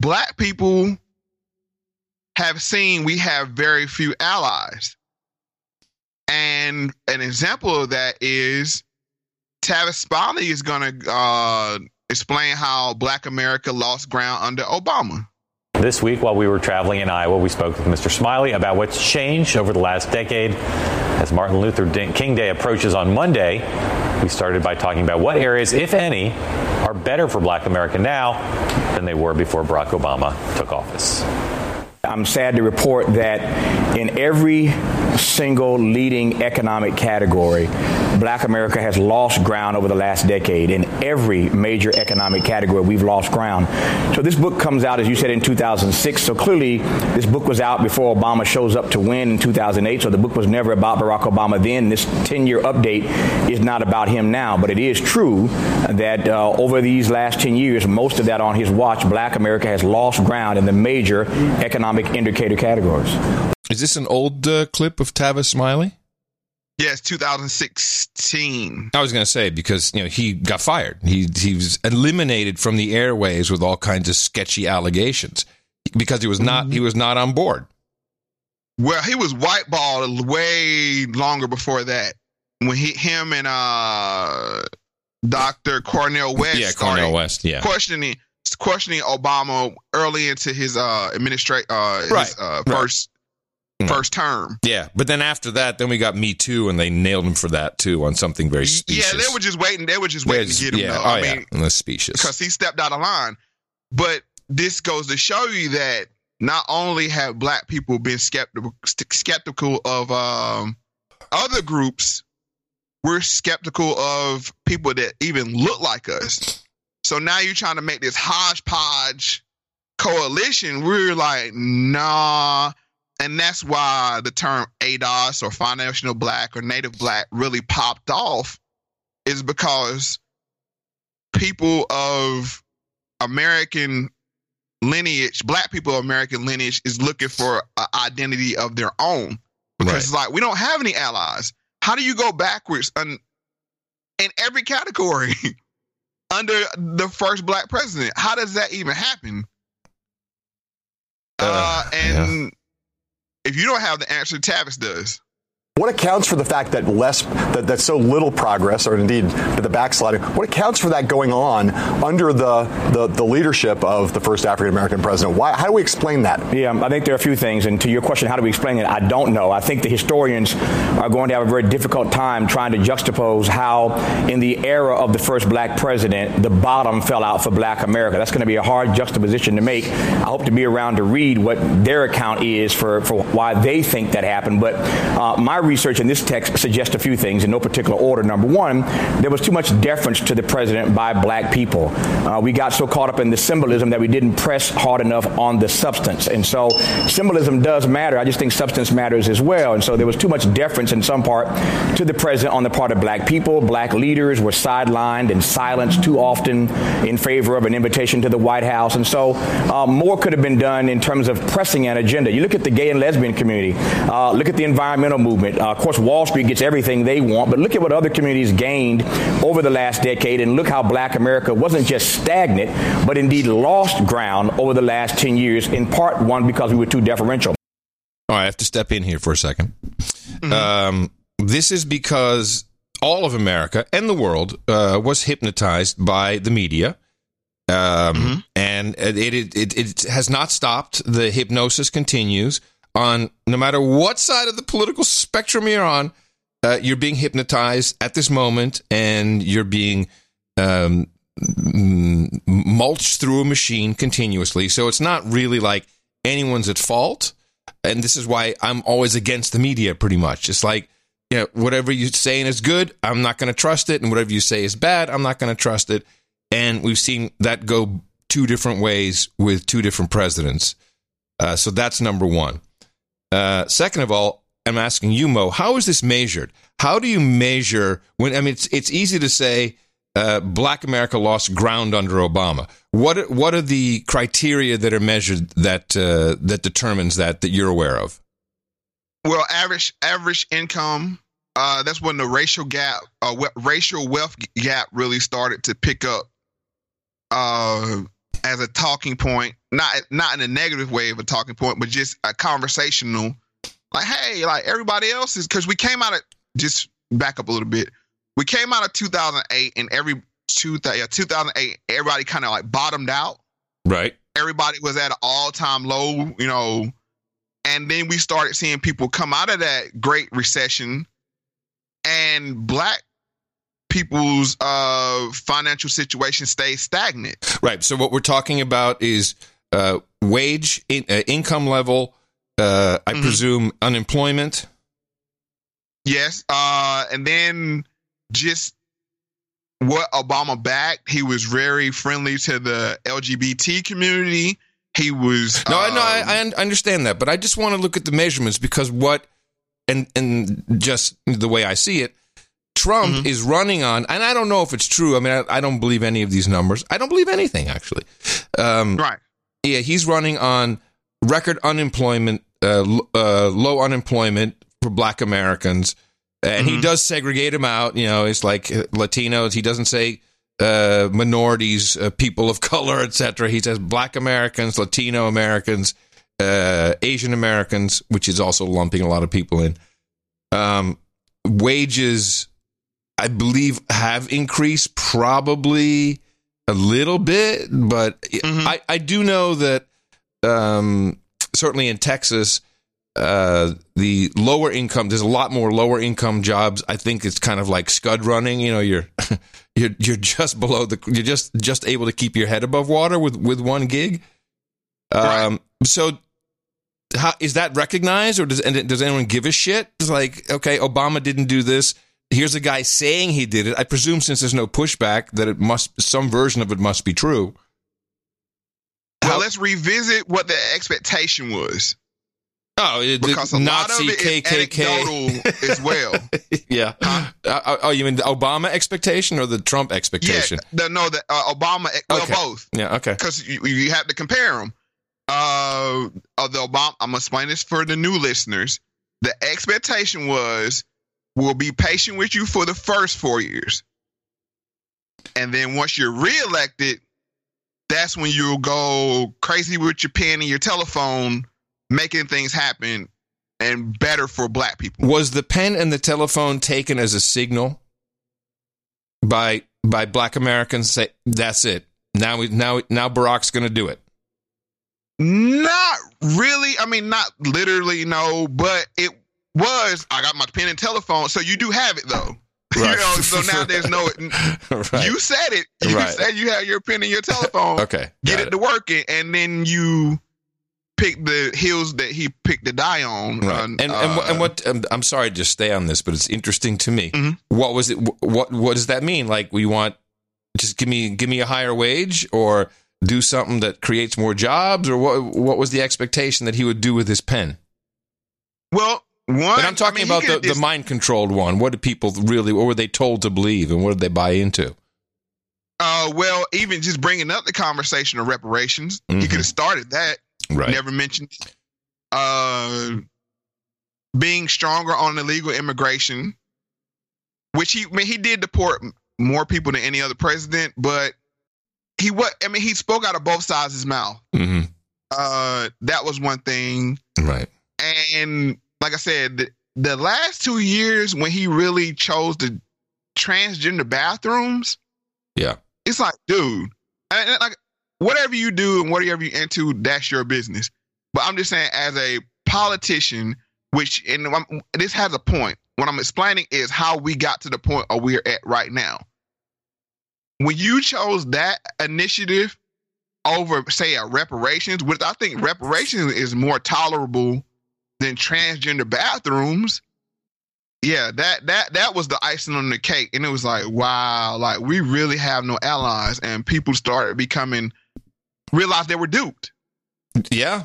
black people have seen we have very few allies. And an example of that is Tavis Smiley is going to uh, explain how Black America lost ground under Obama. This week, while we were traveling in Iowa, we spoke with Mr. Smiley about what's changed over the last decade. As Martin Luther King Day approaches on Monday, we started by talking about what areas, if any, are better for black America now than they were before Barack Obama took office. I'm sad to report that in every single leading economic category, black America has lost ground over the last decade. In every major economic category, we've lost ground. So this book comes out, as you said, in 2006. So clearly, this book was out before Obama shows up to win in 2008. So the book was never about Barack Obama then. This 10 year update is not about him now. But it is true that uh, over these last 10 years, most of that on his watch, black America has lost ground in the major economic indicator categories. Is this an old uh, clip of Tavis Smiley? Yes, 2016. I was going to say because you know he got fired. He he was eliminated from the airways with all kinds of sketchy allegations because he was not Mm-hmm. he was not on board. Well, he was whiteballed way longer before that. When he, him, and uh, Dr. Cornel West, Yeah, Cornel West, yeah. questioning questioning Obama early into his uh administrate uh, his, Right, uh right. first first term. Yeah, but then after that, then we got Me Too, and they nailed him for that too on something very specious. Yeah, they were just waiting. They were just waiting There's- to get him. yeah, though. oh I yeah, mean, and that's specious. because he stepped out of line. But this goes to show you that not only have black people been skeptical skeptical of um, other groups, we're skeptical of people that even look like us. So now you're trying to make this hodgepodge coalition. We're like, nah. And that's why the term ADOS or financial black or native black really popped off, is because people of American lineage, black people of American lineage, is looking for an identity of their own. Because it's like we don't have any allies. How do you go backwards un- in every category under the first black president? How does that even happen? Uh, and if you don't have the answer, Tavis does. What accounts for the fact that less, that, that so little progress, or indeed the backsliding, what accounts for that going on under the, the, the leadership of the first African American president? Why, how do we explain that? Yeah, I think there are a few things. And to your question, how do we explain it? I don't know. I think the historians are going to have a very difficult time trying to juxtapose how, in the era of the first black president, the bottom fell out for black America. That's going to be a hard juxtaposition to make. I hope to be around to read what their account is for, for why they think that happened. But uh, my research in this text suggests a few things in no particular order. Number one, there was too much deference to the president by black people. Uh, we got so caught up in the symbolism that we didn't press hard enough on the substance. And so symbolism does matter. I just think substance matters as well. And so there was too much deference in some part to the president on the part of black people. Black leaders were sidelined and silenced too often in favor of an invitation to the White House. And so uh, more could have been done in terms of pressing an agenda. You look at the gay and lesbian community, uh, look at the environmental movement. Uh, of course, Wall Street gets everything they want, but look at what other communities gained over the last decade, and look how black America wasn't just stagnant, but indeed lost ground over the last 10 years, in part one, because we were too deferential. All right, I have to step in here for a 2nd Um, this is because all of America and the world uh, was hypnotized by the media. Um, And it, it, it, it has not stopped. The hypnosis continues on no matter what side of the political spectrum you're on. Uh, you're being hypnotized at this moment, and you're being um, mulched through a machine continuously. So it's not really like anyone's at fault. And this is why I'm always against the media pretty much. It's like, you know, whatever you're saying is good, I'm not going to trust it. And whatever you say is bad, I'm not going to trust it. And we've seen that go two different ways with two different presidents. Uh, so that's number one. Uh, second of all, I'm asking you, Mo, how is this measured? How do you measure when? I mean, it's it's easy to say uh, Black America lost ground under Obama. What what are the criteria that are measured that uh, that determines that that you're aware of? Well, average average income. Uh, that's when the racial gap, uh, racial wealth gap, really started to pick up. As a talking point, not not in a negative way of a talking point, but just a conversational. Like, hey, like everybody else is because we came out of just back up a little bit. We came out of 2008, and every two, yeah, 2008, everybody kind of like bottomed out. Right. everybody was at an all time low, you know, and then we started seeing people come out of that great recession and black people's uh, financial situation stay stagnant. Right. So what we're talking about is uh, wage, in, uh, income level, uh, I presume unemployment. Yes. Uh, and then just what Obama backed, he was very friendly to the LGBT community. He was No, I um, no, I, I understand that, but I just want to look at the measurements because what, and and just the way I see it, Trump is running on, and I don't know if it's true. I mean, I, I don't believe any of these numbers. I don't believe anything actually. Um, right. Yeah, he's running on record unemployment, uh, uh, low unemployment for Black Americans, and he does segregate them out. You know, it's like Latinos. He doesn't say uh, minorities, uh, people of color, etc. He says Black Americans, Latino Americans, uh, Asian Americans, which is also lumping a lot of people in. Um, wages, I believe, have increased probably a little bit, but I, I do know that um, certainly in Texas, uh, the lower income, there's a lot more lower income jobs. I think it's kind of like scud running. You know, you're you're you're just below the, you're just just able to keep your head above water with with one gig. Um, so. How, is that recognized, or does and does anyone give a shit? It's like, okay, Obama didn't do this. Here's a guy saying he did it. I presume since there's no pushback that it must some version of it must be true. Well, let's revisit what the expectation was. Oh, it, Because a lot of Nazi it is KKK anecdotal as well. yeah. Uh, oh, you mean the Obama expectation or the Trump expectation? Yeah, the, no, the uh, Obama, well, Okay. both. Yeah. Okay. Because you, you have to compare them. Uh, the Obama, I'm gonna explain this for the new listeners. The expectation was, we'll be patient with you for the first four years, and then once you're reelected, that's when you'll go crazy with your pen and your telephone, making things happen and better for Black people. Was the pen and the telephone taken as a signal by by Black Americans? Say that's it. Now we now now Barack's going to do it. Not really. I mean, not literally, no, but it was. I got my pen and telephone, so you do have it though. Right. You know, so now there's no. Right. You said it. You Right. said you have your pen and your telephone. Okay. Get got it to working, and then you pick the hills that he picked the die on. Right. Uh, And and, and what um, I'm sorry to just stay on this, but it's interesting to me. What was it? What what does that mean? Like we want just give me give me a higher wage or do something that creates more jobs or what what was the expectation that he would do with his pen? Well, one. And I'm talking I mean, about the, the mind controlled one. What did people really? What were they told to believe, and what did they buy into? Uh, well, even just bringing up the conversation of reparations, he could have started that. Mm-hmm. Right. Never mentioned it. Uh, being stronger on illegal immigration, which he, I mean, he did deport more people than any other president, but he what? I mean, he spoke out of both sides of his mouth. Mm-hmm. Uh, that was one thing. Right. And like I said, the, the last two years when he really chose the transgender bathrooms, Yeah. it's like, dude, and, and, like whatever you do and whatever you into, that's your business. But I'm just saying, as a politician, which and I'm- this has a point. What I'm explaining is how we got to the point where we're at right now. When you chose that initiative over, say, a reparations, which I think reparations is more tolerable than transgender bathrooms. Yeah, that that that was the icing on the cake, and it was like, wow, like we really have no allies, and people started becoming realized they were duped. Yeah.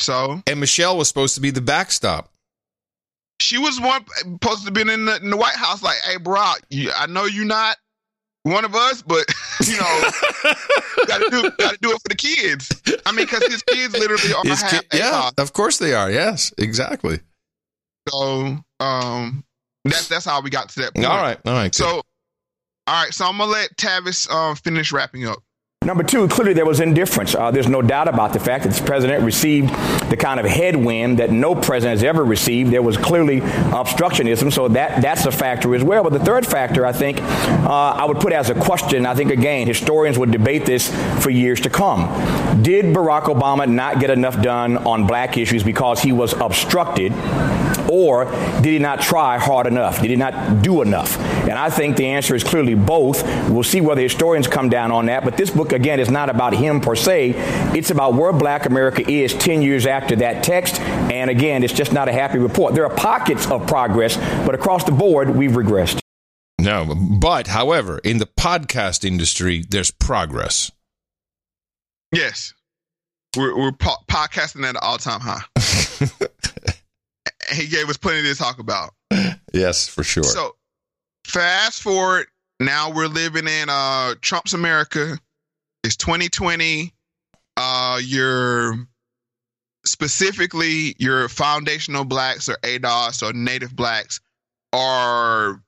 So and Michelle was supposed to be the backstop. She was one supposed to be in the, in the White House, like, hey, you, I know you're not one of us, but you know, got to do got to do it for the kids. I mean, because his kids literally are His half ki- yeah, of course they are. Yes, exactly. So um, that's that's how we got to that point. All right, all right. good. So, all right. So I'm gonna let Tavis um finish wrapping up. Number two, clearly there was indifference. Uh, there's no doubt about the fact that this president received the kind of headwind that no president has ever received. There was clearly obstructionism, so that that's a factor as well. But the third factor, I think, uh, I would put as a question. I think again, historians would debate this for years to come. Did Barack Obama not get enough done on black issues because he was obstructed? Or did he not try hard enough? Did he not do enough? And I think the answer is clearly both. We'll see whether historians come down on that. But this book, again, is not about him per se. It's about where black America is 10 years after that text. And again, it's just not a happy report. There are pockets of progress, but across the board, we've regressed. No, but however, in the podcast industry, there's progress. Yes. We're, we're po- podcasting at an all time high. he gave us plenty to talk about. Yes, for sure. So, fast forward. Now we're living in uh, Trump's America. It's 2020. Uh, your specifically your foundational blacks or ADOS or native blacks are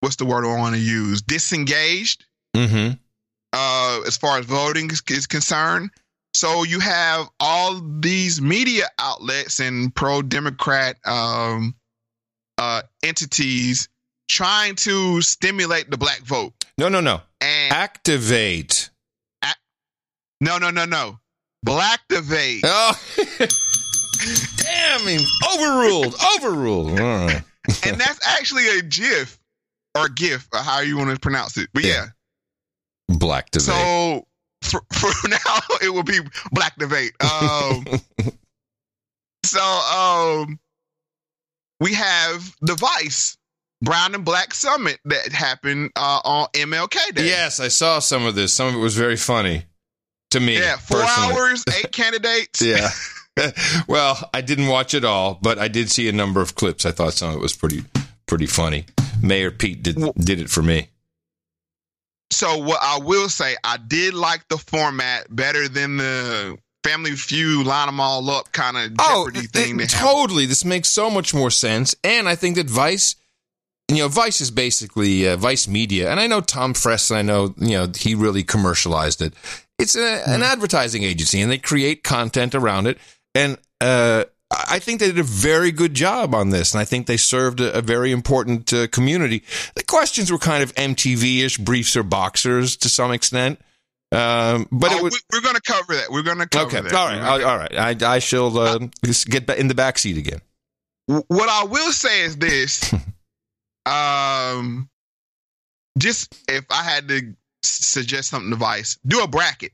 what's the word I want to use? Disengaged Mm-hmm. uh, as far as voting is, is concerned. So you have all these media outlets and pro Democrat um, uh, entities trying to stimulate the black vote. No, no, no. And Activate. no, no, no, no. Blacktivate. Oh, damn! Mean, overruled. Overruled. Right. and that's actually a GIF or GIF, or how you want to pronounce it. But yeah. Black debate. So for, for now, it will be Black Debate. Um, so um, we have the Vice Brown and Black Summit that happened uh, on MLK Day. yes, I saw some of this. Some of it was very funny to me. Yeah, four personally. hours, eight candidates. Yeah. well, I didn't watch it all, but I did see a number of clips. I thought some of it was pretty pretty funny. Mayor Pete did did it for me. So what I will say, I did like the format better than the Family Feud line them all up kind of Jeopardy thing. It- totally. This makes so much more sense, and I think that Vice, you know, Vice is basically uh, Vice Media, and I know Tom Freston. I know you know he really commercialized it. It's a, an advertising agency, and they create content around it, and uh, I think they did a very good job on this, and I think they served a, a very important uh, community. The questions were kind of MTV-ish, briefs or boxers to some extent. Um, but Oh, was we, we're going to cover that. We're going to cover okay. that. All right, all all right. I, I shall uh, get in the back seat again. what I will say is this. um, just if I had to suggest something to Vice, do a bracket.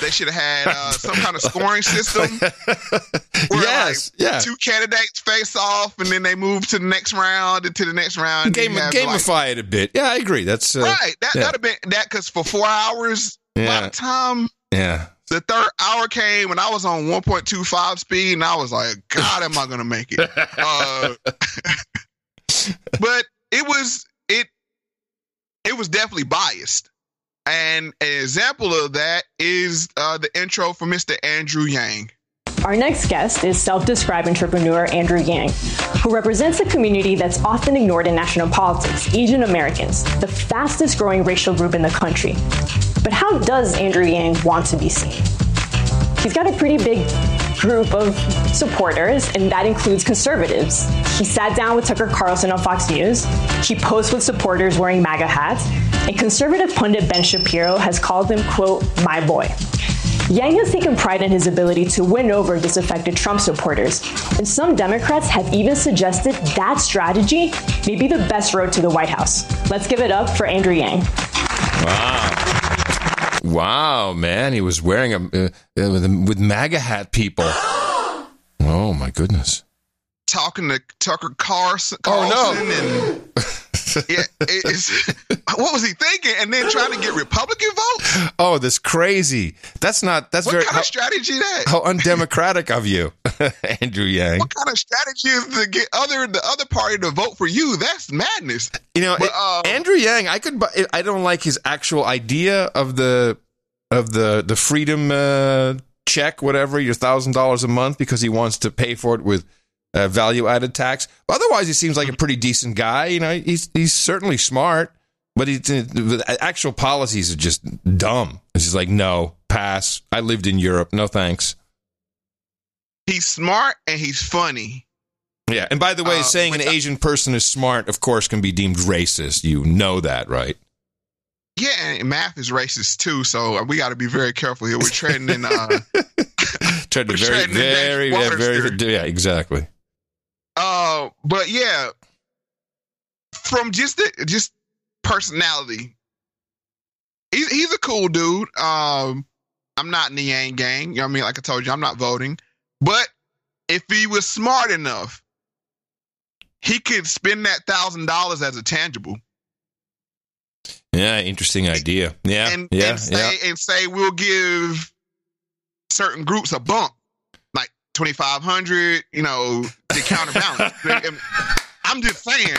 They should have had uh, some kind of scoring system. Where Yes, like, yeah. Two candidates face off, and then they move to the next round and to the next round. and Game, gamify like- it a bit. Yeah, I agree. That's uh, right. That yeah. that'd have been that because for four hours, by the time yeah. the third hour came, and I was on 1.25 speed, and I was like, God, am I gonna make it? uh, but it was it it was definitely biased. And an example of that is uh, the intro for Mr. Andrew Yang. Our next guest is self described entrepreneur Andrew Yang, who represents a community that's often ignored in national politics Asian Americans, the fastest growing racial group in the country. But how does Andrew Yang want to be seen? He's got a pretty big group of supporters, and that includes conservatives. He sat down with Tucker Carlson on Fox News. He posed with supporters wearing MAGA hats, and conservative pundit Ben Shapiro has called him, quote, my boy. Yang has taken pride in his ability to win over disaffected Trump supporters, and some Democrats have even suggested that strategy may be the best road to the White House. Let's give it up for Andrew Yang. Wow. Wow, man. He was wearing a uh, uh, with, with MAGA hat people. Oh my goodness. Talking to Tucker Carlson, Oh, no. Carlson and yeah, what was he thinking? And then trying to get Republican votes? Oh, that's crazy. That's not. That's What very kind how, of strategy that? how undemocratic of you, Andrew Yang. What kind of strategy is to get other the other party to vote for you? That's madness. You know, But, it- uh, Andrew Yang. I could. I don't like his actual idea of the of the the freedom uh, check, whatever your thousand dollars a month, because he wants to pay for it with uh, value added tax. But otherwise, he seems like a pretty decent guy. You know, he's he's certainly smart. But he, the actual policies are just dumb. It's just like, no, pass. I lived in Europe. No thanks. He's smart and he's funny. Yeah. And by the way, Uh, saying an Asian person is smart, of course, can be deemed racist. You know that, right? Yeah, and math is racist too, so we got to be very careful here. We're treading in. Uh, We're very, treading very, yeah, very, yeah, exactly. Uh, but yeah, from just the, just personality, he's he's a cool dude. Um, I'm not in the Yang gang. You know what I mean? Like I told you, I'm not voting. But if he was smart enough, he could spend that thousand dollars as a tangible. Yeah, interesting idea. Yeah, and, yeah, and say yeah. and say we'll give certain groups a bump, like twenty five hundred, you know, to counterbalance. I'm just saying.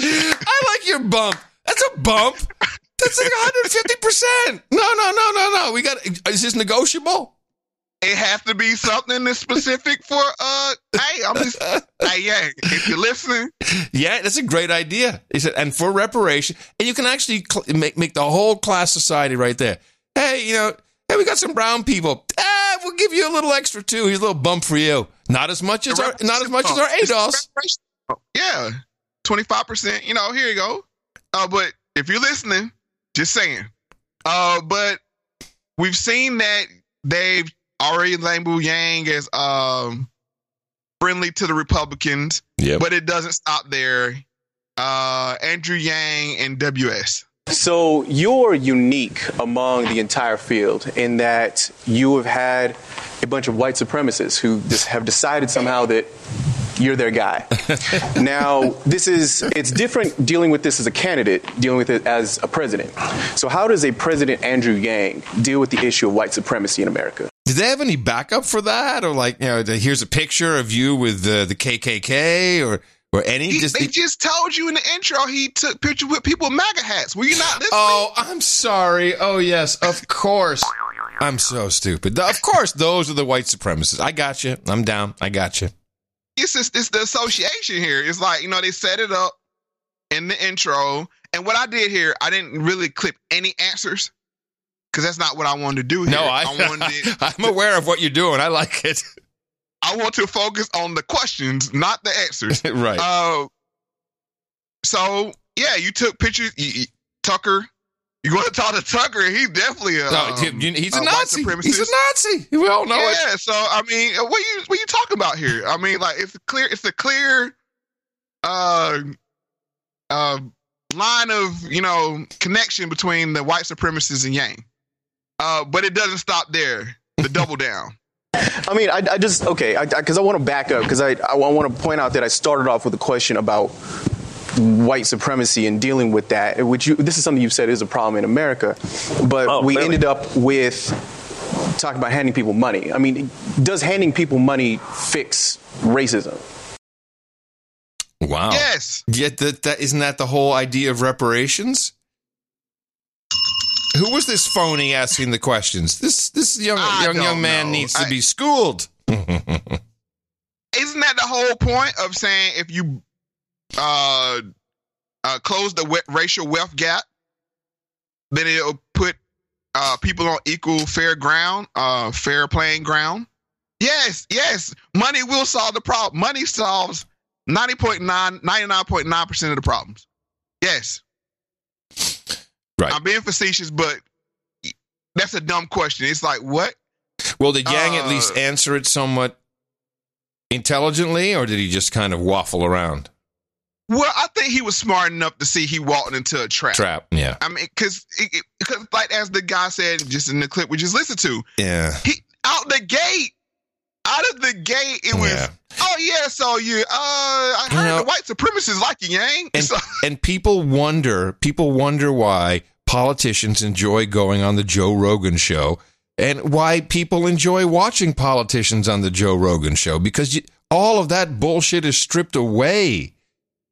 I like your bump. That's a bump. That's like 150 percent. No, no, no, no, no. We got. Is this negotiable? It has to be something that's specific for uh hey, I'm just hey yeah, if you're listening, Yeah, that's a great idea. He said, and for reparation, and you can actually cl- make make the whole class society right there. Hey, you know, hey, we got some brown people. Ah, we'll give you a little extra too. Here's a little bump for you. Not as much as our, not as much as our ADOS. Yeah. Twenty five percent, you know, here you go. Uh but if you're listening, just saying. Uh but we've seen that they've already labeled Yang as um friendly to the Republicans. Yeah. But it doesn't stop there. Uh Andrew Yang and WS. So you're unique among the entire field in that you have had a bunch of white supremacists who just have decided somehow that you're their guy. now, this is it's different dealing with this as a candidate, dealing with it as a president. So how does a President Andrew Yang deal with the issue of white supremacy in America? Did they have any backup for that, or like, you know, here's a picture of you with the the KKK, or or any? He, just, they just told you in the intro he took pictures with people with MAGA hats. Were you not listening? Oh, I'm sorry. Oh, yes, of course. I'm so stupid. Of course, those are the white supremacists. I got you. I'm down. I got you. it's just it's the association here. It's like you know they set it up in the intro, and what I did here, I didn't really clip any answers because that's not what I wanted to do. Here. No, I, wanted. I'm aware of what you're doing. I like it. I want to focus on the questions, not the answers. right. Uh, so yeah, you took pictures. You, you- Tucker, you want to talk to Tucker? He's definitely a. No, um, he's a white Nazi. supremacist. He's a Nazi. We all know it. yeah, so I mean, uh, what you what you talking about here? I mean, like it's a clear, it's a clear, uh, uh, line of you know connection between the white supremacists and Yang. Uh, but it doesn't stop there. The double down. I mean, I, I just okay, because I, want to back up because I I want to point out that I started off with a question about white supremacy and dealing with that, which you, this is something you've said is a problem in America, but oh, we ended up with talking about handing people money. I mean, does handing people money fix racism? Wow. Yes. Yet that, that isn't that the whole idea of reparations? Who was this phony asking the questions? This this young I young young man know. needs to I- be schooled. Isn't that the whole point of saying if you uh, uh close the we- racial wealth gap, then it'll put uh people on equal fair ground, uh fair playing ground? Yes, yes. Money will solve the problem. Money solves 90.9 99.9% of the problems. Yes. Right. I'm being facetious, but that's a dumb question. It's like what? Well, did Yang at Uh, least answer it somewhat intelligently, or did he just kind of waffle around? Well, I think he was smart enough to see he walked into a trap. Trap, yeah. I mean, because because like as the guy said just in the clip we just listened to, Yeah. he out the gate, out of the gate, it was. Yeah. Oh yeah, so you, uh, I You heard know- the white supremacists like you, Yang. And, So- and people wonder, people wonder why politicians enjoy going on the Joe Rogan show and why people enjoy watching politicians on the Joe Rogan show because you, all of that bullshit is stripped away.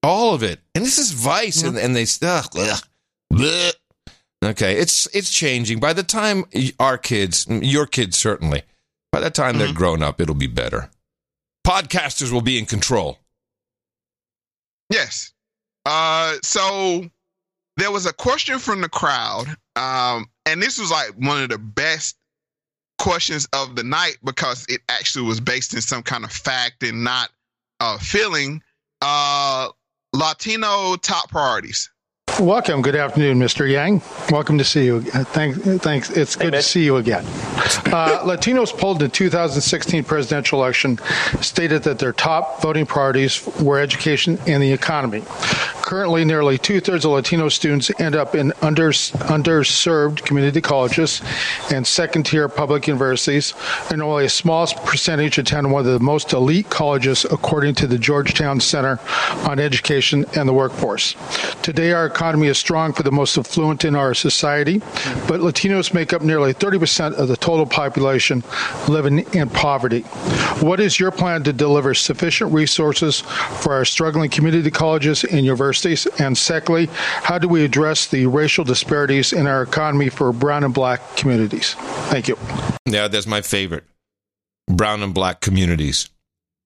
All of it. And this is Vice and, and they ugh, ugh, bleh. Okay, it's it's changing. By the time our kids, your kids certainly, by the time they're grown up, it'll be better. Podcasters will be in control. Yes. Uh, so there was a question from the crowd, um, and this was like one of the best questions of the night because it actually was based in some kind of fact and not uh, feeling. Uh, Latino top priorities. Welcome. Good afternoon, Mr. Yang. Welcome to see you. Uh, thanks. Thanks. It's good to see you again. Uh, Latinos polled in the 2016 presidential election stated that their top voting priorities were education and the economy. Currently, nearly two thirds of Latino students end up in under, underserved community colleges and second tier public universities, and only a small percentage attend one of the most elite colleges, according to the Georgetown Center on Education and the Workforce. Today, our economy is strong for the most affluent in our society, but Latinos make up nearly 30% of the total population living in poverty. What is your plan to deliver sufficient resources for our struggling community colleges and universities? And secondly, how do we address the racial disparities in our economy for brown and black communities? Thank you. Yeah, that's my favorite. Brown and black communities.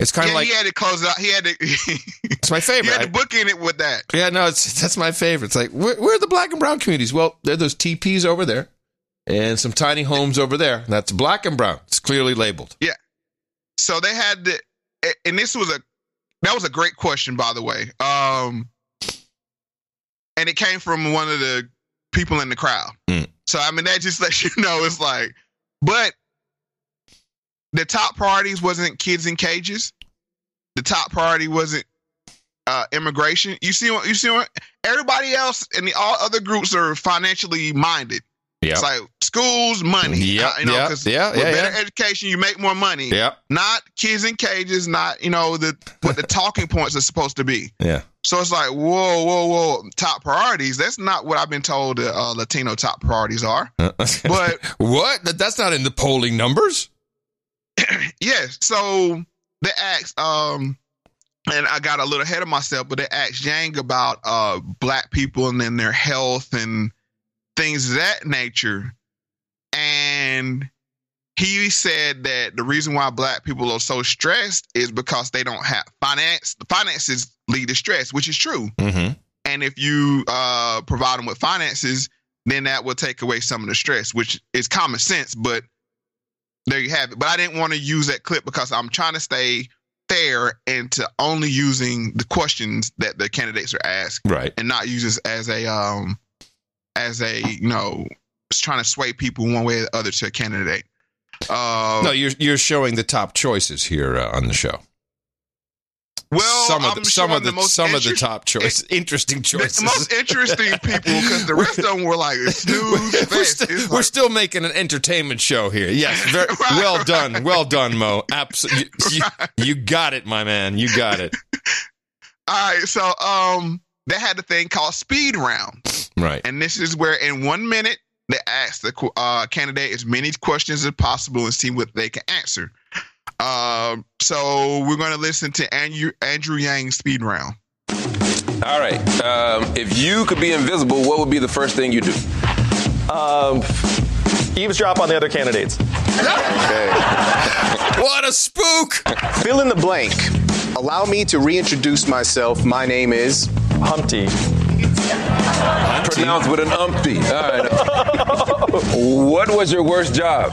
It's kind yeah, of like he had to close it out. He had to. it's my favorite. He had to book in it with that. Yeah, no, it's that's my favorite. It's like where, where are the black and brown communities? Well, there are those TPs over there, and some tiny homes over there. That's black and brown. It's clearly labeled. Yeah. So they had to, and this was a that was a great question, by the way. Um, and it came from one of the people in the crowd. Mm. So I mean, that just lets you know it's like, but the top priorities wasn't kids in cages. The top priority wasn't uh, immigration. You see what you see what everybody else and the all other groups are financially minded. Yeah. It's like schools, money. Yeah, Uh, you know, yeah, 'cause yeah, with yeah, better yeah. education, you make more money. Yeah. Not kids in cages, not, you know, the what the talking points are supposed to be. Yeah. So it's like, whoa, whoa, whoa, top priorities. That's not what I've been told uh, Latino top priorities are. But what? That's not in the polling numbers. yes. So they asked, um, and I got a little ahead of myself, but they asked Yang about uh black people and then their health and things of that nature. And he said that the reason why black people are so stressed is because they don't have finance. Finances lead to stress, which is true. Mm-hmm. And if you uh, provide them with finances, then that will take away some of the stress, which is common sense. But there you have it. But I didn't want to use that clip because I'm trying to stay fair and to only using the questions that the candidates are asked, right, and not use this as a um as a you know trying to sway people one way or the other to a candidate. Uh, no, you're you're showing the top choices here uh, on the show. Well, some of the, some of the, the most some of the top choices, interesting choices. the most interesting people because the rest of them were like snooze we're, It's we're like- still making an entertainment show here. Yes, very, well done, well done, Mo. Absolutely, you, you got it, my man. You got it. All right, so um, they had a thing called speed round, Right. and this is where in one minute they ask the uh, candidate as many questions as possible and see what they can answer. Um, so we're going to listen to Andrew Andrew Yang speed round. All right. Um, if you could be invisible, what would be the first thing you do? Um, eavesdrop on the other candidates. what a spook! Fill in the blank. Allow me to reintroduce myself. My name is Humpty. Pronounced with an umpty. All right. what was your worst job?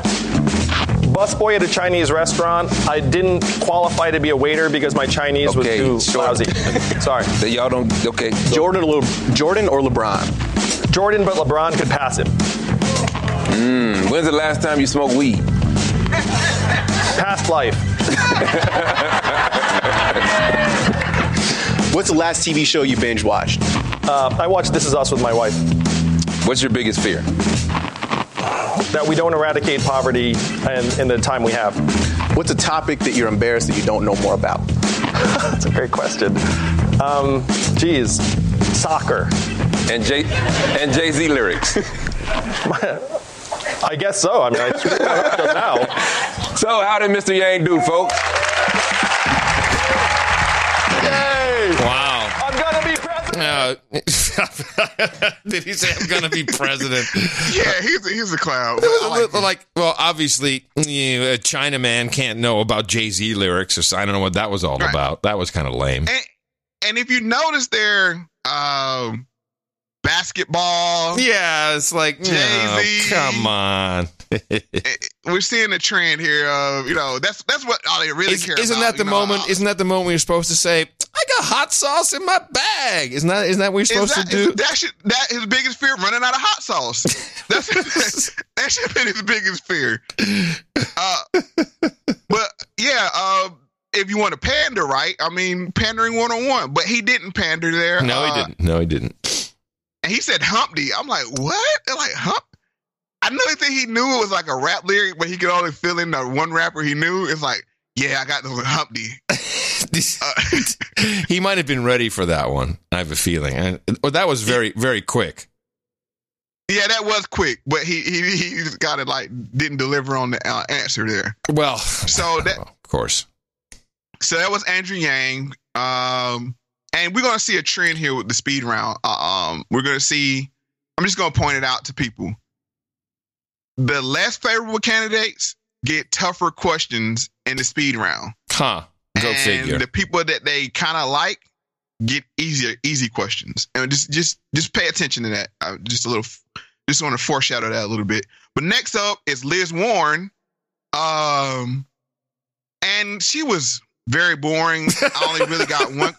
Busboy at a Chinese restaurant. I didn't qualify to be a waiter because my Chinese Okay, was too sure. lousy. Sorry. That y'all don't. Okay. Jordan or Le- Jordan or LeBron? Jordan, but LeBron could pass him. Mm, when's the last time you smoked weed? Past life. What's the last TV show you binge watched? Uh, I watched This Is Us with my wife. What's your biggest fear? That we don't eradicate poverty in, in the time we have. What's a topic that you're embarrassed that you don't know more about? That's a great question. Um, geez, soccer. And Jay and Jay Z lyrics. I guess so. I mean, I screwed that now. So how did Mr. Yang do, folks? Uh, did he say I'm going to be president? Yeah, he's a, he's a clown. like, like, well, obviously, you know, a Chinaman can't know about Jay Z lyrics. Or, so I don't know what that was all about. That was kind of lame. And and if you notice there, um, basketball. Yeah, it's like Jay-Z. come on. We're seeing a trend here of you know that's that's what all they really Is, care isn't about. that the you know, moment? Isn't that the moment you're supposed to say, "I got hot sauce in my bag"? Isn't that isn't that what you're supposed that, to do? that should, that his biggest fear running out of hot sauce. That's that should have been his biggest fear. Uh, but yeah, uh, if you want to pander, right? I mean, pandering one on one. But he didn't pander there. no, Uh, he didn't. No, he didn't. And he said Humpty. I'm like, what? They're like Hump. I know think he knew it was like a rap lyric, but he could only fill in the one rapper he knew. It's like, yeah, I got the Humpty. he might have been ready for that one. I have a feeling. And, or that was very very quick. Yeah, that was quick, but he he he just got it like didn't deliver on the uh, answer there. Well, so that of course. So that was Andrew Yang. Um, and we're gonna see a trend here with the speed round. Uh, um, we're gonna see. I'm just gonna point it out to people. The less favorable candidates get tougher questions in the speed round. Huh. Go and figure. The people that they kind of like get easier, easy questions. And just, just, just pay attention to that. Uh, just a little. Just want to foreshadow that a little bit. But next up is Liz Warren. Um, and she was very boring. I only really got one.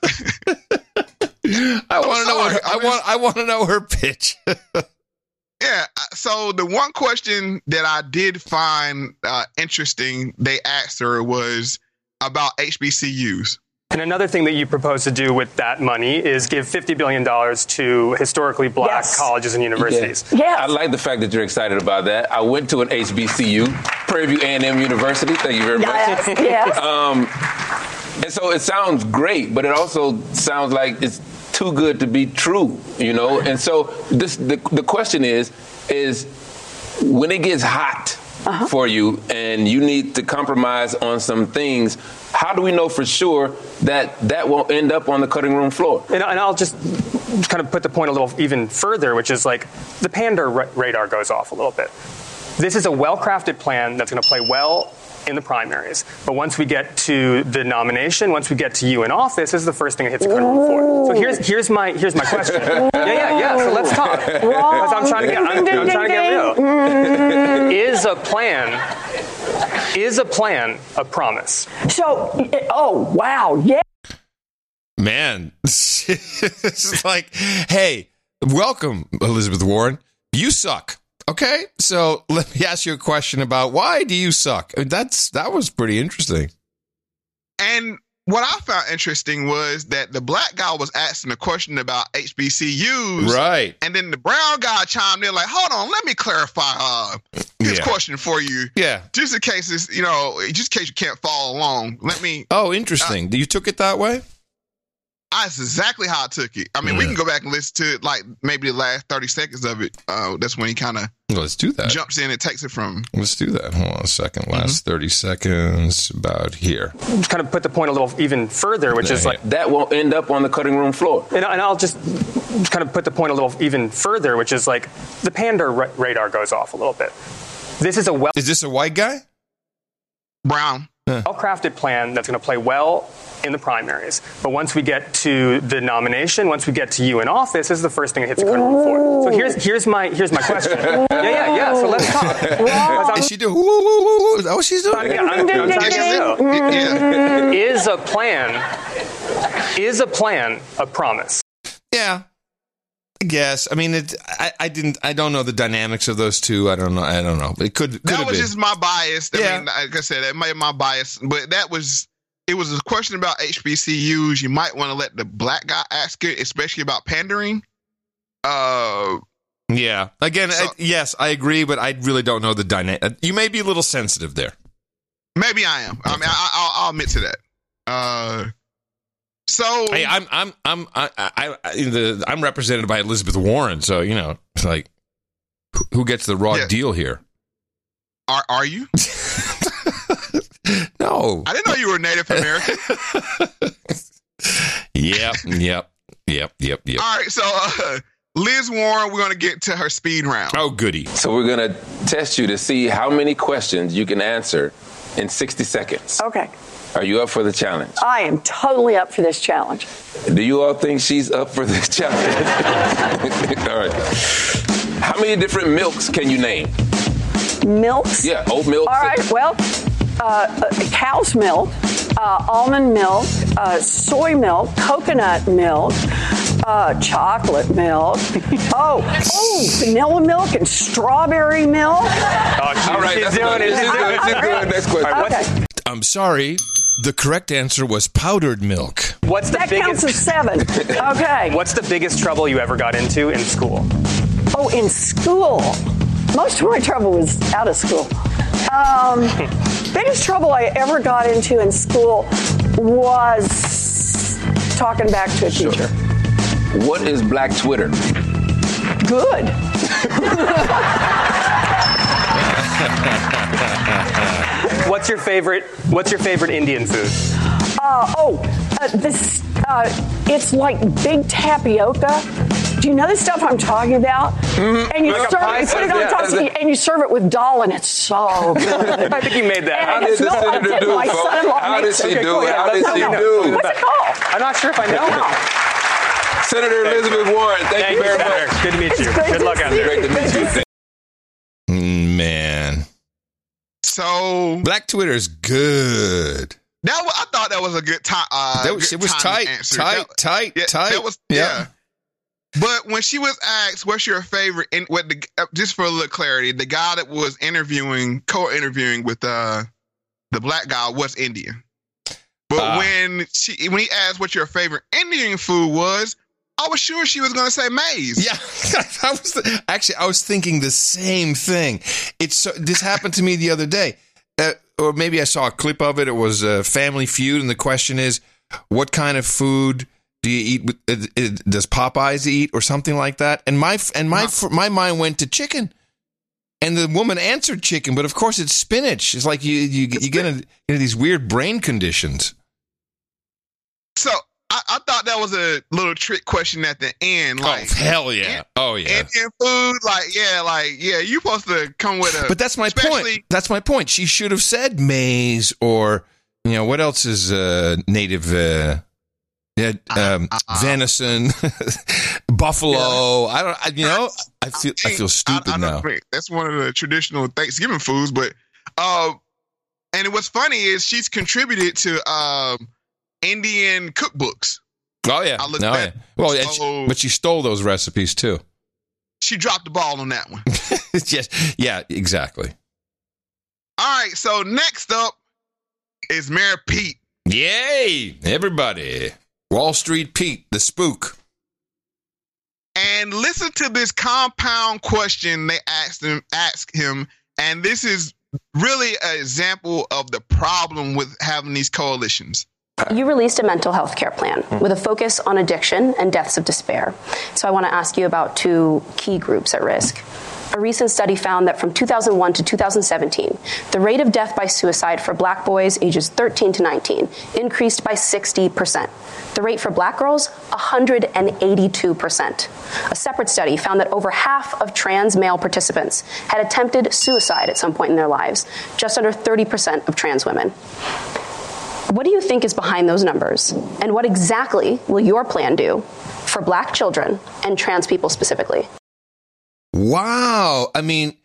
I want to know. Her, I want. I want to know her pitch. Yeah. uh, So the one question that I did find uh, interesting they asked her was about HBCUs. And another thing that you propose to do with that money is give $50 billion to historically black Yes. colleges and universities. Yeah, I like the fact that you're excited about that. I went to an HBCU, Prairie View A&M University. Thank you very much. Yes, yes. um, and so it sounds great, but it also sounds like it's too good to be true, you know. And so this the the question is is when it gets hot Uh-huh. for you and you need to compromise on some things. How do we know for sure that that won't end up on the cutting room floor? And, and I'll just kind of put the point a little even further, which is like the pander ra- radar goes off a little bit. This is a well crafted plan that's going to play well in the primaries. But once we get to the nomination, once we get to you in office, this is the first thing that hits the cutting room floor. So here's here's my here's my question. yeah, yeah, yeah. So let's talk. Because I'm trying to get I'm, I'm trying to get real. is a plan is a plan a promise? So, oh wow, yeah. Man, it's like, hey, welcome, Elizabeth Warren. You suck. Okay, so let me ask you a question about why do you suck? I mean, that's that was pretty interesting. And what I found interesting was that the black guy was asking a question about HBCUs. Right. And then the brown guy chimed in like, hold on, let me clarify uh, this Yeah. question for you. Yeah. Just in case it's, you know, just in case you can't follow along. Let me Oh, interesting. Do you took it that way? That's exactly how I took it. I mean, we can go back and listen to it, like maybe the last thirty seconds of it. Uh, that's when he kind of Let's do that. jumps in and takes it from. Let's do that. Hold on a second. Last thirty seconds. About here. Just kind of put the point a little even further, which is like that won't end up on the cutting room floor. And, and I'll just kind of put the point a little even further, which is like the pander ra- radar goes off a little bit. This is a well. Is this a white guy? Brown. Well-crafted plan that's going to play well in the primaries. But once we get to the nomination, once we get to you in office, this is the first thing that hits the cutting room floor. So here's here's my here's my question. yeah, yeah, yeah. So let's talk. Because Is she doing? Woo, woo, woo, woo. Is that what she's doing? I'm, I'm trying to get real. Is a plan is a plan a promise? Yeah. I guess. I mean, it. I, I didn't. I don't know the dynamics of those two. I don't know. I don't know. It could. could That was been. just my bias. I Yeah. mean, like I said, that might be my bias, but that was. It was a question about HBCUs. You might want to let the black guy ask it, especially about pandering. Uh, Yeah. Again, I, yes, I agree, but I really don't know the dynamic. You may be a little sensitive there. maybe I am. I mean, I, I'll, I'll admit to that. Uh, so Hey, I'm I'm I'm I, I, I the I'm represented by Elizabeth Warren, so you know, it's like who- who gets the raw deal here? are are you? No. I didn't know you were Native American. Yep. yep. Yep. Yep. Yep. All right, so uh, Liz Warren, we're going to get to her speed round. Oh, goody. So we're going to test you to see how many questions you can answer in 60 seconds. Okay. Are you up for the challenge? I am totally up for this challenge. Do you all think she's up for this challenge? all right. How many different milks can you name? Milks? Yeah, oat milk. All right, well, uh, uh, cow's milk, uh, almond milk, uh, soy milk, coconut milk, uh, chocolate milk. Oh, oh, vanilla milk and strawberry milk. Oh, all right, that's good. This is good. This is good. Next question. Okay. I'm sorry. The correct answer was powdered milk. What's the That biggest? counts as seven. Okay. What's the biggest trouble you ever got into in school? Oh, in school. Most of my trouble was out of school. Um, biggest trouble I ever got into in school was talking back to a teacher. What is Black Twitter? Good. What's your favorite? What's your favorite Indian food? Uh, oh, uh, this, uh, it's like big tapioca. Do you know the stuff I'm talking about? And you, Like serve, pie you put it on yeah, top is of it- it, and you serve it with dal, and it's so good. I think he made that. And How it's did the not like senator it. do, My son-in-law How did makes she it. do it? Yeah, How did let's she know. do? What's it called? I'm not sure if I know. Senator Elizabeth Warren, thank, Thank you you, very much. Good to meet you. Good luck out there. Great to meet you. Mm, Man. So Black Twitter is good. that was, I thought that was a good time. Uh, That was, it was tight, answer. tight, That- tight, yeah, tight. That was yeah. But when she was asked, "What's your favorite?" and what the uh, just for a little clarity, the guy that was interviewing, co-interviewing with uh the black guy was Indian. But Ah. when she when he asked what your favorite Indian food was, I was sure she was going to say maize. Yeah, I was actually I was thinking the same thing. It's so, this happened to me the other day, uh, or maybe I saw a clip of it. It was a Family Feud, and the question is, what kind of food do you eat? With, uh, uh, does Popeyes eat, or something like that? And my and my my mind went to chicken. And the woman answered chicken, but of course it's spinach. It's like you you you get into these weird brain conditions. So I, I thought that was a little trick question at the end. Like, oh hell yeah! Oh yeah! Indian food, like yeah, like yeah, You're supposed to come with a. But that's my point. That's my point. She should have said maize or you know what else is uh, native. Uh, yeah, um, venison, buffalo. I don't. I, you know, I feel. I feel stupid I now. that's one of the traditional Thanksgiving foods, but uh, and what's funny is she's contributed to um Indian cookbooks. Oh yeah. I looked No, back. yeah. Well, and she- but she stole those recipes too. She dropped the ball on that one. yes. Yeah. Exactly. All right, so next up is Mayor Pete. Yay! Everybody. Wall Street Pete, the spook. And listen to this compound question they asked him ask him, and this is really an example of the problem with having these coalitions. You released a mental health care plan hmm. with a focus on addiction and deaths of despair. So I want to ask you about two key groups at risk. A recent study found that from 2001 to 2017, the rate of death by suicide for black boys ages 13 to 19 increased by 60%. The rate for black girls, 182%. A separate study found that over half of trans male participants had attempted suicide at some point in their lives, just under 30% of trans women. What do you think is behind those numbers? And what exactly will your plan do for black children and trans people specifically? Wow. I mean,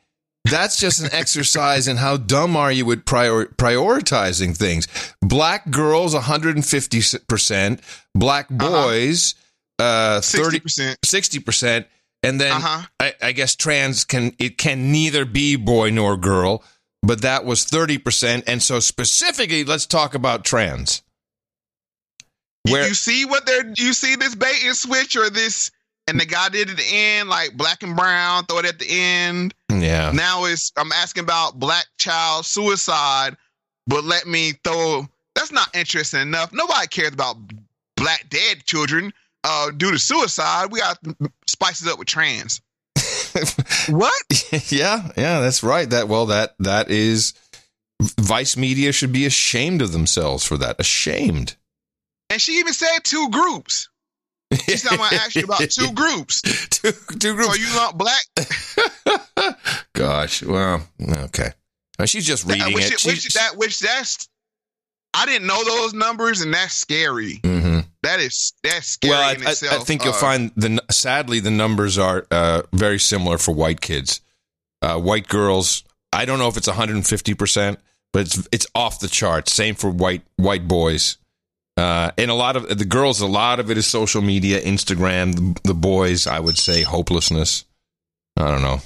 that's just an exercise in how dumb are you with prior- prioritizing things. Black girls, 150%. Black boys, uh, 30, 60%. 60%. And then I, I guess trans can, it can neither be boy nor girl, but that was 30%. And so specifically, let's talk about trans. Where you see what they're you see this bait and switch or this and the guy did at the end like black and brown throw it at the end. Yeah. Now it's I'm asking about black child suicide, but let me throw that's not interesting enough. Nobody cares about black dead children uh due to suicide. We got spices up with trans. What? yeah, yeah, that's right. That well, that that is Vice media should be ashamed of themselves for that. Ashamed. And she even said two groups. She's not gonna ask you about two groups. two, two groups. So you not black Gosh. Well, okay. She's just That- reading which, it. which that which that's I didn't know those numbers and that's scary. hmm That is that's scary Well, I, in I, itself. I think you'll Uh, find the sadly the numbers are uh, very similar for white kids. Uh, white girls, I don't know if it's 150 percent, but it's it's off the charts. Same for white white boys. Uh, and a lot of the girls, a lot of it is social media, Instagram. The, the boys, I would say, hopelessness. I don't know.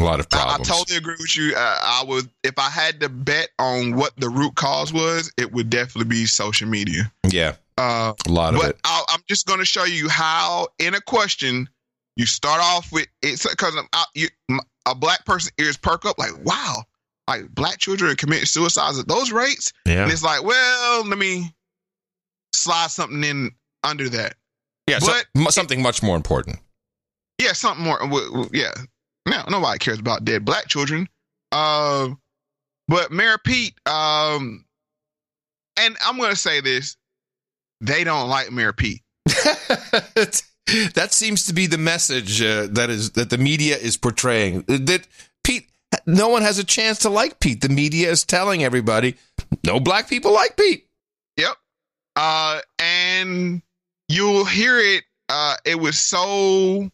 A lot of I, I totally agree with you. Uh, I would if I had to bet on what the root cause was, it would definitely be social media. yeah, Uh, a lot of but it. I'll, I'm just going to show you how, in a question, you start off with it's because a black person ears perk up like, wow, like black children commit suicides at those rates. Yeah. And it's like, well, let me slide something in under that. Yeah, but mu- something much more important. yeah, something more. Yeah, no, nobody cares about dead black children. Um, but Mayor Pete, um, and I'm going to say this: they don't like Mayor Pete. that seems to be the message uh, that is that the media is portraying. That Pete, no one has a chance to like Pete. The media is telling everybody no black people like Pete. Yep. Uh, and you'll hear it. Uh, it was so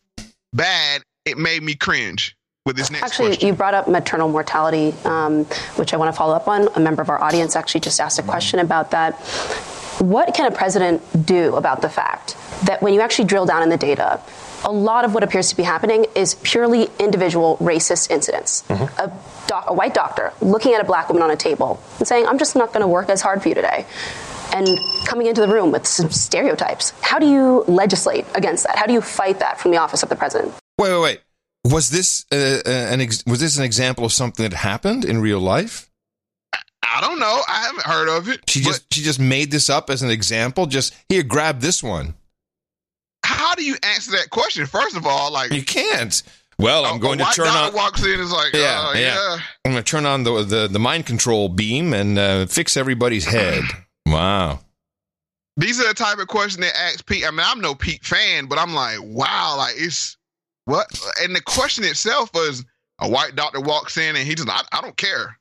bad, it made me cringe with this next Actually, question. you brought up maternal mortality, um, which I want to follow up on. A member of our audience actually just asked a question about that. What can a president do about the fact that when you actually drill down in the data, a lot of what appears to be happening is purely individual racist incidents? A, doc, a white doctor looking at a black woman on a table and saying, I'm just not going to work as hard for you today. And coming into the room with some stereotypes. How do you legislate against that? How do you fight that from the office of the president? Wait, wait, wait. Was this uh, uh, an ex- was this an example of something that happened in real life? I don't know. I haven't heard of it. She just she just made this up as an example. Just here, grab this one. How do you answer that question? First of all, like You can't. Well, I'm going to turn on. walks in is like, Yeah, uh, yeah. yeah. I'm going to turn on the, the the mind control beam and uh, fix everybody's head. Wow. These are the type of questions that ask Pete. I mean, I'm no Pete fan, but I'm like, wow, like it's what? And the question itself was a white doctor walks in and he just, I, I don't care.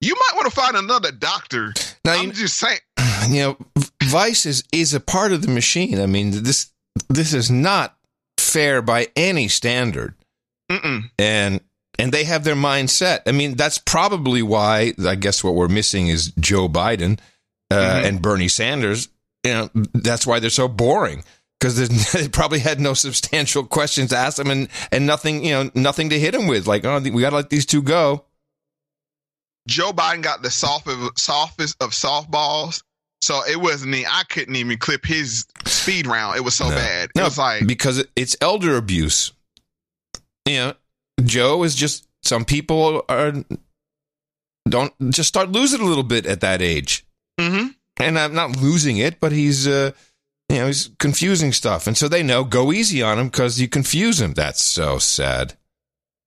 You might want to find another doctor. Now, I'm just saying. you know, Vice is is a part of the machine. I mean, this this is not fair by any standard, Mm-mm. and and they have their mindset. I mean, that's probably why I guess what we're missing is Joe Biden uh, Mm-hmm. and Bernie Sanders. You know, that's why they're so boring because they probably had no substantial questions to ask them and and nothing you know nothing to hit them with. Like, oh, we got to let these two go. Joe Biden got the softest, softest of softballs. So it wasn't, me. I couldn't even clip his speed round. It was so bad. It No, was like, because it's elder abuse. You know, Joe is just some people are don't just start losing a little bit at that age, mm-hmm. and I'm not losing it, but he's uh, you know he's confusing stuff, and so they know go easy on him because you confuse him. That's so sad.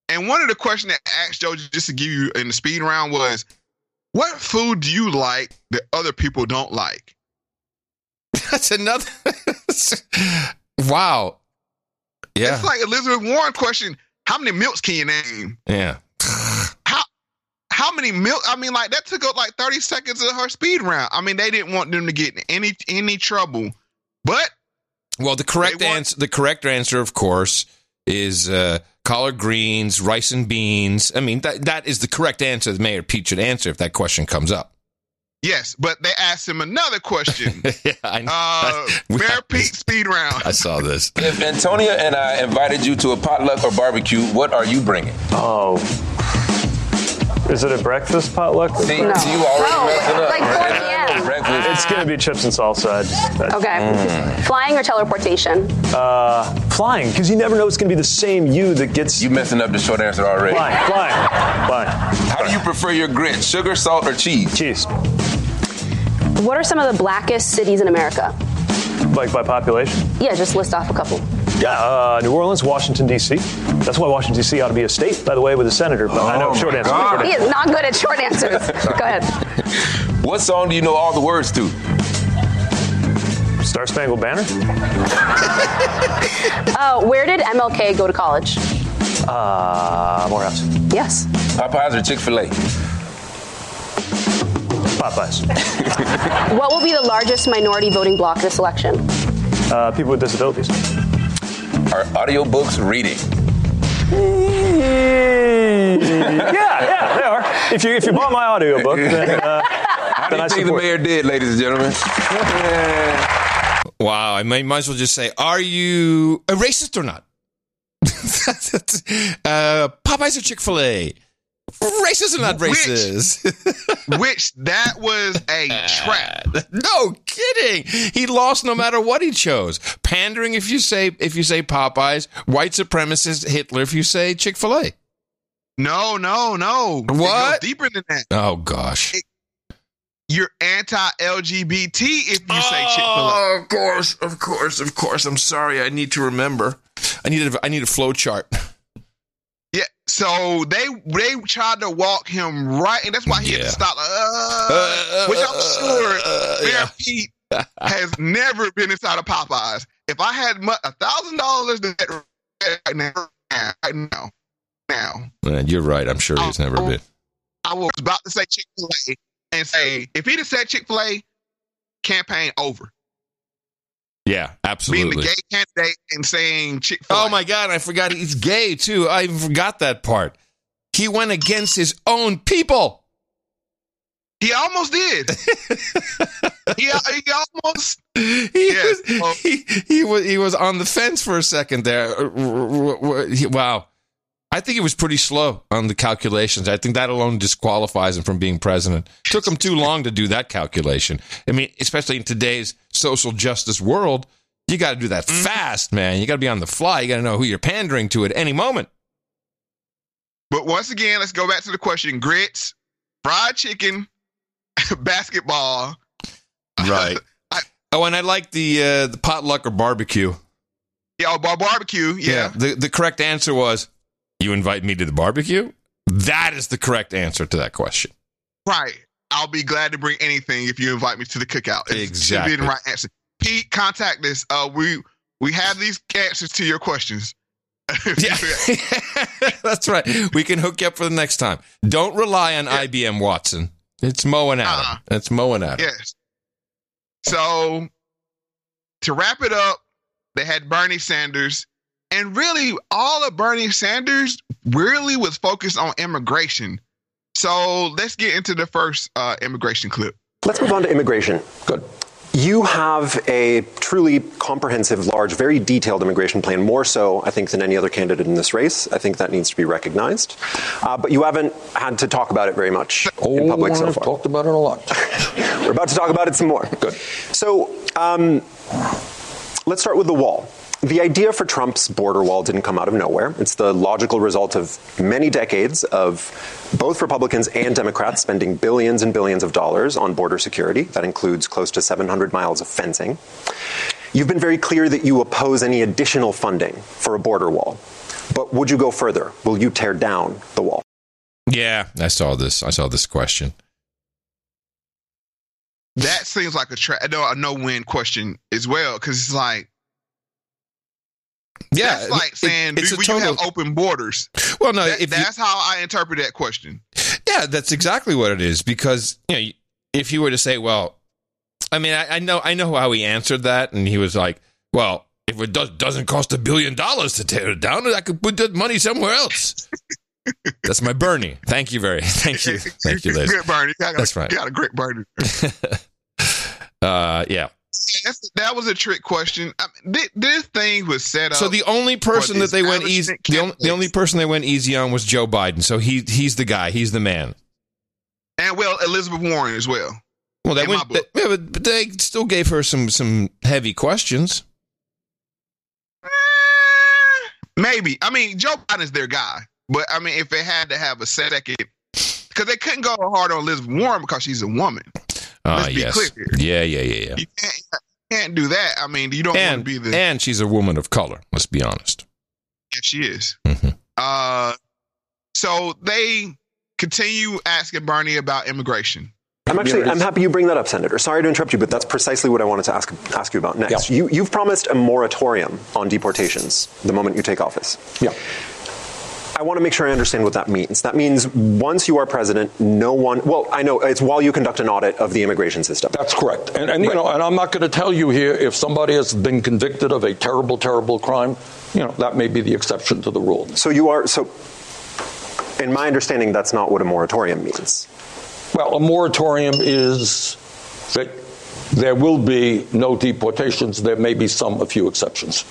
And one of the questions that I asked Joe just to give you in the speed round was, "What food do you like that other people don't like?" That's another. wow. Yeah. It's like Elizabeth Warren question: How many milks can you name? Yeah. How how many milk? I mean, like that took up like thirty seconds of her speed round. I mean, they didn't want them to get in any any trouble, but Well, the correct answer, the correct answer, of course, is uh, collard greens, rice and beans. I mean, that that is the correct answer. that Mayor Pete should answer if that question comes up. yes, but they asked him another question. yeah, I know. Uh, Mayor Pete speed round. I saw this. If Antonia and I invited you to a potluck or barbecue, what are you bringing? Oh. Is it a breakfast potluck? See, see, you already messing up. like 4 p.m. Breakfast. It's going to be chips and salsa. I just, I- Okay. Flying or teleportation? Uh, flying, because you never know it's going to be the same you that gets. You messing up the short answer already. Flying, flying, flying. How do you prefer your grits? Sugar, salt, or cheese? Cheese. What are some of the blackest cities in America? Like by population? Yeah, just list off a couple. Yeah, uh, New Orleans, Washington, D.C. That's why Washington, D.C. ought to be a state, by the way, with a senator. But I know, Oh, short my answer. God. He is not good at short answers. Go ahead. What song do you know all the words to? Star Spangled Banner? Uh, where did MLK go to college? Uh, Morehouse. Yes. Popeyes or Chick fil A? Popeyes. What will be the largest minority voting bloc this election? Uh, people with disabilities. Are audiobooks reading? yeah, yeah, they are. If you if you bought my audiobook, then, uh, How do then you I think the mayor did, ladies and gentlemen? Wow, I may, might as well just say, are you a racist or not? uh, Popeyes or Chick Fil A? Racist or not racist? Which that was a trap. no kidding. He lost no matter what he chose. Pandering if you say if you say Popeyes, white supremacist Hitler if you say Chick Fil A. No, no, no. It What? deeper than that. Oh gosh. You're anti-LGBT if you say Chick Fil A. Oh, of course, of course, of course. I'm sorry. I need to remember. I need a I need a flow chart. Yeah. So they they tried to walk him right, and that's why he had to stop. Uh, uh, uh, which I'm uh, sure Mayor Pete has never been inside of Popeyes. If I had a thousand dollars right now, right now, now, Man, you're right. I'm sure he's never been. I was about to say Chick Fil A and say if he'd have said Chick Fil A, campaign over. Yeah, absolutely. Being the gay candidate and saying Chick. Oh my God, I forgot he's gay too. I even forgot that part. He went against his own people. He almost did. he, he almost. He, was, he, he was he was on the fence for a second there. Uh, Wow. I think he was pretty slow on the calculations. I think that alone disqualifies him from being president. Took him too long to do that calculation. I mean, especially in today's social justice world, you got to do that fast, man. You got to be on the fly. You got to know who you're pandering to at any moment. But once again, let's go back to the question: grits, fried chicken, basketball. Right. oh, and I like the uh, the potluck or barbecue. Yeah, bar- barbecue. Yeah. The the correct answer was you invite me to the barbecue. That is the correct answer to that question. Right. I'll be glad to bring anything if you invite me to the cookout. It should be the Exactly. right answer. Pete, contact us. Uh, we we have these answers to your questions. That's right. We can hook you up for the next time. Don't rely on IBM Watson. It's Mo and Adam. It's Mo and Adam. Yes. So to wrap it up, they had Bernie Sanders, and really all of Bernie Sanders really was focused on immigration. So let's get into the first uh, immigration clip. Let's move on to immigration. Good. You have a truly comprehensive, large, very detailed immigration plan, more so, I think, than any other candidate in this race. I think that needs to be recognized. Uh, but you haven't had to talk about it very much in public so I've far. talked about it a lot. We're about to talk about it some more. Good. So, um, let's start with the wall. The idea for Trump's border wall didn't come out of nowhere. It's the logical result of many decades of both Republicans and Democrats spending billions and billions of dollars on border security. That includes close to 700 miles of fencing. You've been very clear that you oppose any additional funding for a border wall. But would you go further? Will you tear down the wall? Yeah, I saw this. I saw this question. That seems like a tra- no a no win question as well because it's like Yeah, that's like saying it's do, will you have open borders? Well, no, That- if you- that's how I interpret that question. Yeah, that's exactly what it is. Because you know, if you were to say, "Well," I mean, I, I know, I know how he answered that, and he was like, "Well, if it does, doesn't cost a billion dollars to tear it down, I could put that money somewhere else." that's my Bernie. Thank you very, thank you, thank you, ladies. Great Bernie. That's right. You got a great Bernie. Uh, yeah. That was a trick question. I mean, thi- this thing was set up. So the only person that they went easy, the only, the only person they went easy on was Joe Biden. So he he's the guy. He's the man. and well, Elizabeth Warren as well. Well, they went, they, yeah, but, but they still gave her some some heavy questions. Eh, maybe. I mean, Joe Biden's their guy. But I mean, if they had to have a second, because they couldn't go hard on Elizabeth Warren because she's a woman. Ah, Let's be yes. clear. Yeah, yeah, yeah, yeah. You can't, you can't do that. I mean, you don't want to And be the. and she's a woman of color. Let's be honest. Yeah, she is. Mm-hmm. Uh, so they continue asking Bernie about immigration. I'm actually I'm happy you bring that up, Senator. Sorry to interrupt you, but that's precisely what I wanted to ask ask you about next. You you've promised a moratorium on deportations the moment you take office. Yeah. I want to make sure I understand what that means. That means once you are president, no one. Well, I know it's while you conduct an audit of the immigration system. That's correct. And, and you know, and I'm not going to tell you here if somebody has been convicted of a terrible, terrible crime. You know, that may be the exception to the rule. So you are so. In my understanding, that's not what a moratorium means. Well, a moratorium is that there will be no deportations. There may be some, a few exceptions.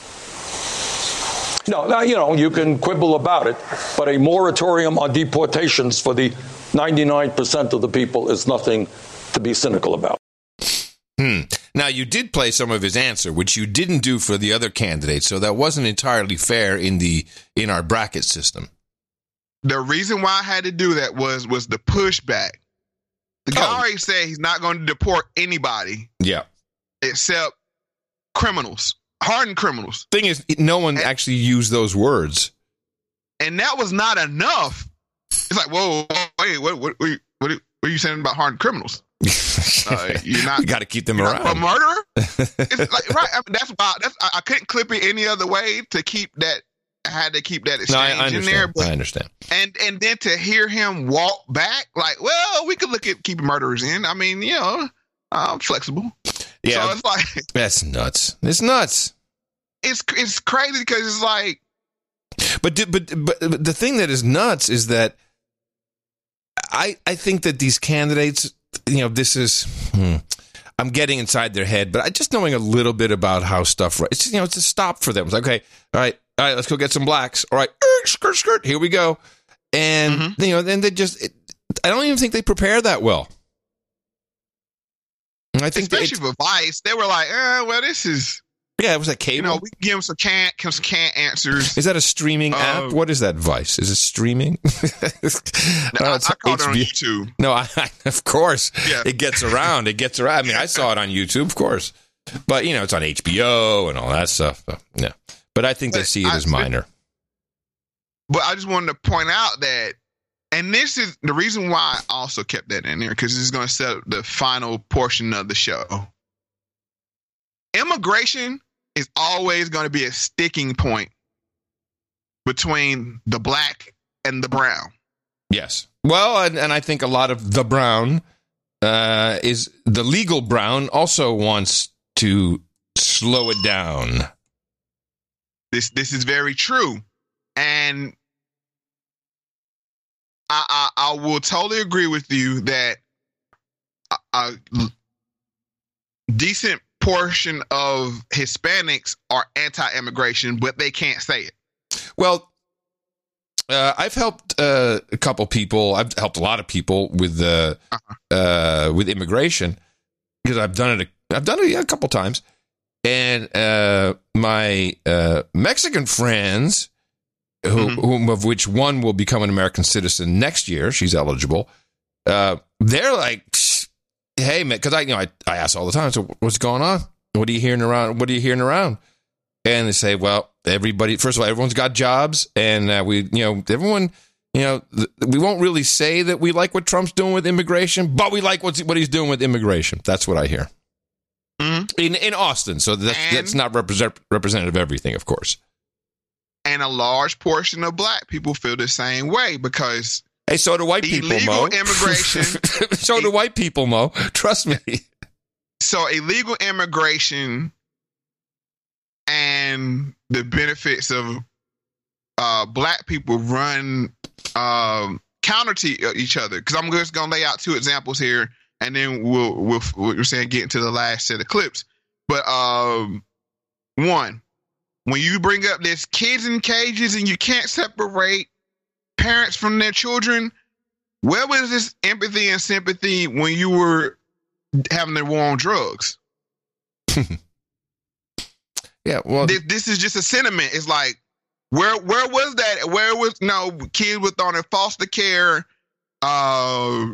No, now, you know, you can quibble about it, but a moratorium on deportations for the 99% of the people is nothing to be cynical about. Hmm. Now you did play some of his answer, which you didn't do for the other candidates, so that wasn't entirely fair in the in our bracket system. The reason why I had to do that was was the pushback. The guy already said he's not going to deport anybody Yeah. except criminals, hardened criminals. Thing is, no one actually used those words. and that was not enough. It's like, whoa, wait, what, what, what, what, are you saying about hardened criminals? Uh, you're not. You got to keep them you're not around. a murderer. it's like, right. I mean, that's why. That's I, I couldn't clip it any other way to keep that. I had to keep that No, I, exchange I in there. But I understand. and and then to hear him walk back, like, well, we could look at keeping murderers in. I mean, you know, I'm flexible. Yeah. So it's like That's nuts. It's nuts. it's it's crazy because it's like But but but but the thing that is nuts is that I I think that these candidates, you know, this is. Hmm, I'm getting inside their head, but I just knowing a little bit about how stuff. It's you know, it's a stop for them. It's like, okay, all right, all right, let's go get some blacks. All right, er, skirt, skirt. Here we go. And Mm-hmm. you know, then they just. It, I don't even think they prepare that well. And I think especially for Vice, they were like, eh, well, this is yeah, it was that cable. you know, we give them some can't some can't answers. Is that a streaming app? Uh, What is that Vice? Is it streaming? I, it's I called it on. YouTube. No, I, of course. Yeah. It gets around. It gets around. I mean, I saw it on YouTube, of course. But, you know, it's on HBO and all that stuff. But, yeah. But I think they see it as minor. But I just wanted to point out that, and this is the reason why I also kept that in there because this is going to set up the final portion of the show. Immigration is always going to be a sticking point between the black and the brown. Yes. Well, and, and I think a lot of the brown uh, is the legal brown also wants to slow it down. This this is very true, and I I, I will totally agree with you that a, a decent portion of Hispanics are anti-immigration, but they can't say it. Well, uh, I've helped uh, a couple people. I've helped a lot of people with uh, uh, with immigration because I've done it. A, I've done it a couple times, and uh, my uh, Mexican friends, who, whom of which one will become an American citizen next year. She's eligible. Uh, they're like, "Hey, man," because I, you know, I, I ask all the time. So, what's going on? What are you hearing around? What are you hearing around? and they say, well, everybody, first of all, everyone's got jobs, and uh, we, you know, everyone, you know, th- we won't really say that we like what Trump's doing with immigration, but we like what's, what he's doing with immigration. That's what I hear in in Austin. So that's that's not represent, representative of everything, of course. And a large portion of black people feel the same way because Hey, so do white people, illegal Mo. immigration. so do white people, Mo. Trust me. so illegal immigration and the benefits of uh, black people run um, counter to each other. Because I'm just gonna lay out two examples here, and then we'll we'll we're saying get into the last set of clips. But um, one, when you bring up this kids in cages and you can't separate parents from their children, where was this empathy and sympathy when you were having the war on drugs? Yeah, well, this, this is just a sentiment. It's like, where where was that? Where was no kids were thrown in foster care, uh,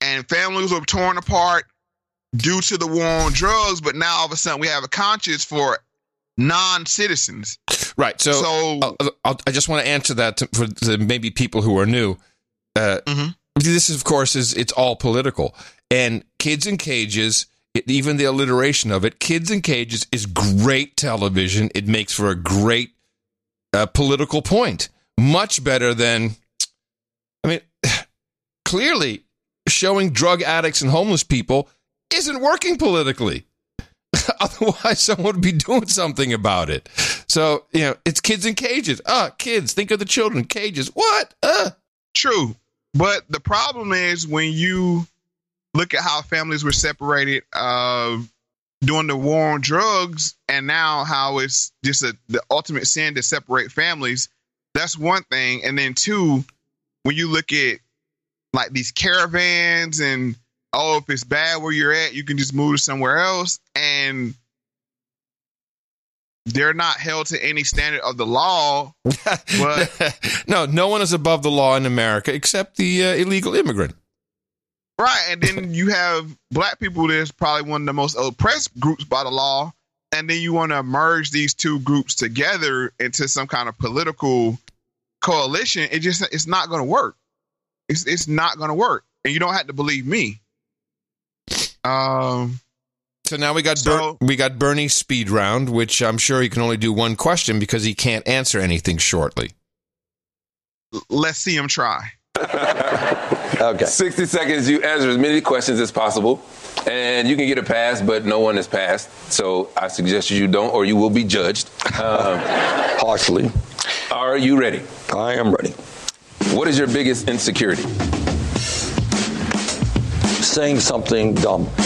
and families were torn apart due to the war on drugs. But now all of a sudden we have a conscience for non-citizens. Right. So, So- I'll, I'll, I just want to answer that to, for the maybe people who are new. Uh, this, of course, is it's all political. And Kids in Cages, it, even the alliteration of it, Kids in Cages is great television. It makes for a great uh, political point, much better than. I mean, clearly, showing drug addicts and homeless people isn't working politically. Otherwise, someone would be doing something about it. So, you know, it's kids in cages. Ah, kids, think of the children, cages. What? Uh. True. But the problem is when you look at how families were separated uh, during the war on drugs, and now how it's just a, the ultimate sin to separate families. That's one thing. And then, two, when you look at like these caravans and oh, if it's bad where you're at, you can just move to somewhere else. And they're not held to any standard of the law. But no, no one is above the law in America except the uh, illegal immigrant. right, and then you have black people that's probably one of the most oppressed groups by the law. And then you want to merge these two groups together into some kind of political coalition. It just it's not going to work. It's it's not going to work, and you don't have to believe me. Um. So now we got Ber- we got Bernie's speed round, which I'm sure he can only do one question because he can't answer anything shortly. Let's see him try. okay. 60 seconds. You answer as many questions as possible. And you can get a pass, but no one has passed. So I suggest you don't, or you will be judged. Um, Partially. Are you ready? I am ready. What is your biggest insecurity? Saying something dumb.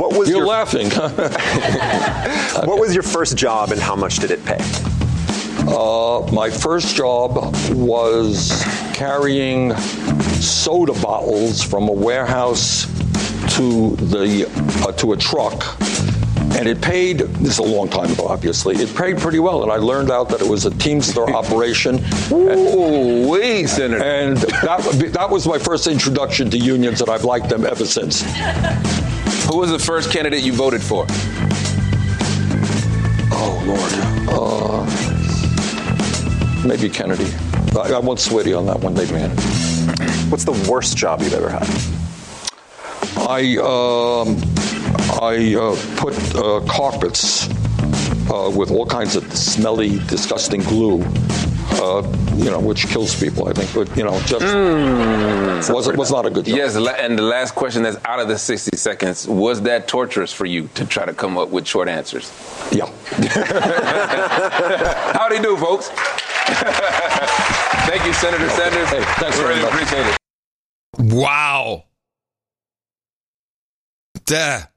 What was You're your, laughing. What was your first job and how much did it pay? Uh, my first job was carrying soda bottles from a warehouse to the uh, to a truck, and it paid. This is a long time ago, obviously. It paid pretty well, and I learned out that it was a Teamster operation. Ooh, wait, Senator. And that that was my first introduction to unions, and I've liked them ever since. Who was the first candidate you voted for? Oh Lord. Uh, maybe Kennedy. I, I want Switty on that one. Maybe Kennedy. What's the worst job you've ever had? I um, I uh, put uh, carpets uh, with all kinds of smelly, disgusting glue. Uh, you know, which kills people, I think. But you know, just was was not a good job. Yes, and the last question that's out of the 60 seconds was that torturous for you to try to come up with short answers? Yeah. How'd he do, folks? Thank you, Senator Sanders. Hey, thanks we very really much. appreciate it. Wow. That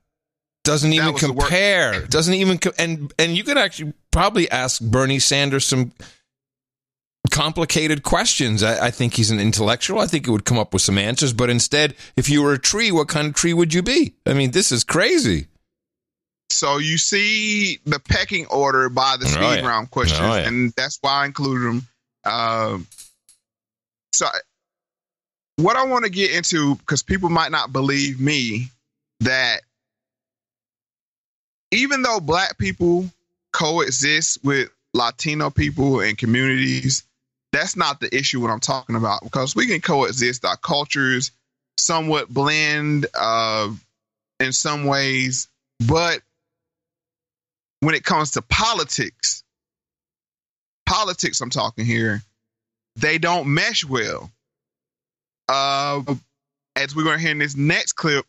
doesn't even was the wor- compare. Doesn't even co- and and you could actually probably ask Bernie Sanders some complicated questions. I, I think he's an intellectual. I think he would come up with some answers. But instead, if you were a tree, what kind of tree would you be? I mean, this is crazy. So you see the pecking order by the Oh, speed yeah. round questions, Oh, yeah. and that's why I included them. Um, so what I want to get into, because people might not believe me, that even though black people coexist with Latino people and communities, that's not the issue what I'm talking about because we can coexist. Our cultures somewhat blend uh, in some ways, but when it comes to politics, politics, I'm talking here, they don't mesh well. Uh, as we're going to hear in this next clip,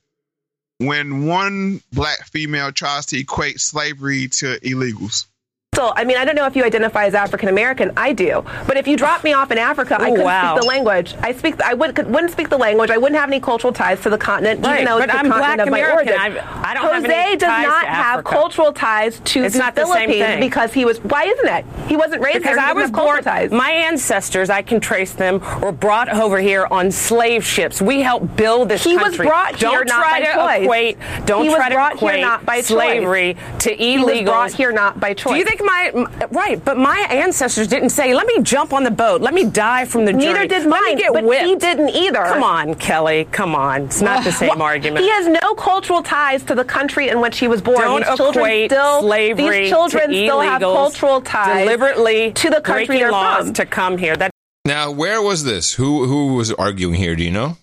when one black female tries to equate slavery to illegals. So, I mean, I don't know if you identify as African American. I do, but if you dropped me off in Africa, I couldn't wow. speak the language. I speak. I would, could, wouldn't speak the language. I wouldn't have any cultural ties to the continent, Right, even though but it's the I'm continent Black of my origin. I- I don't Jose have any does not have cultural ties to It's the not the same Philippines thing. because he was. Why isn't it? He wasn't raised because there. He I was doesn't have cultural born. ties. My ancestors, I can trace them, were brought over here on slave ships. We helped build this country. He was brought here don't not try by to choice. equate. Don't He was try to here equate not by choice. slavery to He illegals. was brought here not by choice. Do you think my right? But my ancestors didn't say, "Let me jump on the boat. Let me die from the Neither journey. did mine, get but whipped." he didn't either. Come on, Kelly. Come on. It's not the same Well, argument. He has no cultural ties to the country in which he was born. Don't these children equate still, slavery these children to still have cultural ties deliberately to the country breaking they're laws from. to come here. That Now, where was this? Who who was arguing here? Do you know?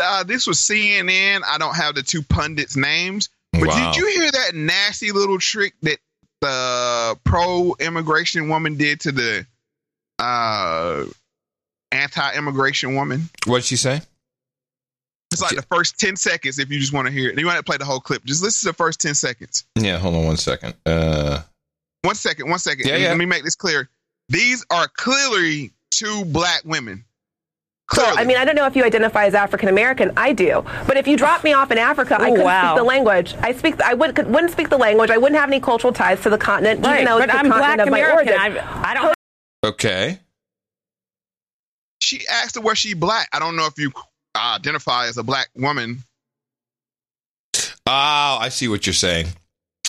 Uh, this was CNN. I don't have the two pundits' names, but Wow. did you hear that nasty little trick that the pro-immigration woman did to the uh, anti-immigration woman? What'd she say? It's like the first ten seconds. If you just want to hear it, you want to play the whole clip. Just listen to the first ten seconds. Yeah, hold on one second. Uh, One second. One second. Yeah, yeah. Let me make this clear. These are clearly two black women. So, I mean, I don't know if you identify as African American. I do. But if you drop me off in Africa, I couldn't wow. speak the language. I speak. I would, could, wouldn't speak the language. I wouldn't have any cultural ties to the continent, Right, even though but it's I'm continent Black of my American. origin. I, I don't. okay. She asked her was she black. I don't know if you identify as a black woman. Oh, I see what you're saying.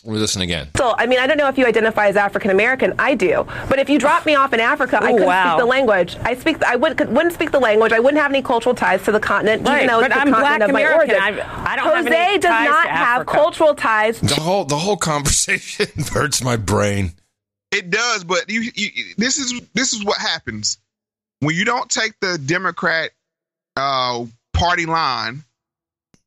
Let me listen again. So, I mean, I don't know if you identify as African American. I do. But if you drop me off in Africa, I couldn't wow. speak the language. I speak. I would, could, wouldn't speak the language. I wouldn't have any cultural ties to the continent, Right, even though but it's the I'm continent Black of my origin. I- I don't have Jose any does ties not to have cultural ties. The whole the whole conversation hurts my brain. It does, but you, you this is this is what happens when you don't take the Democrat uh, party line.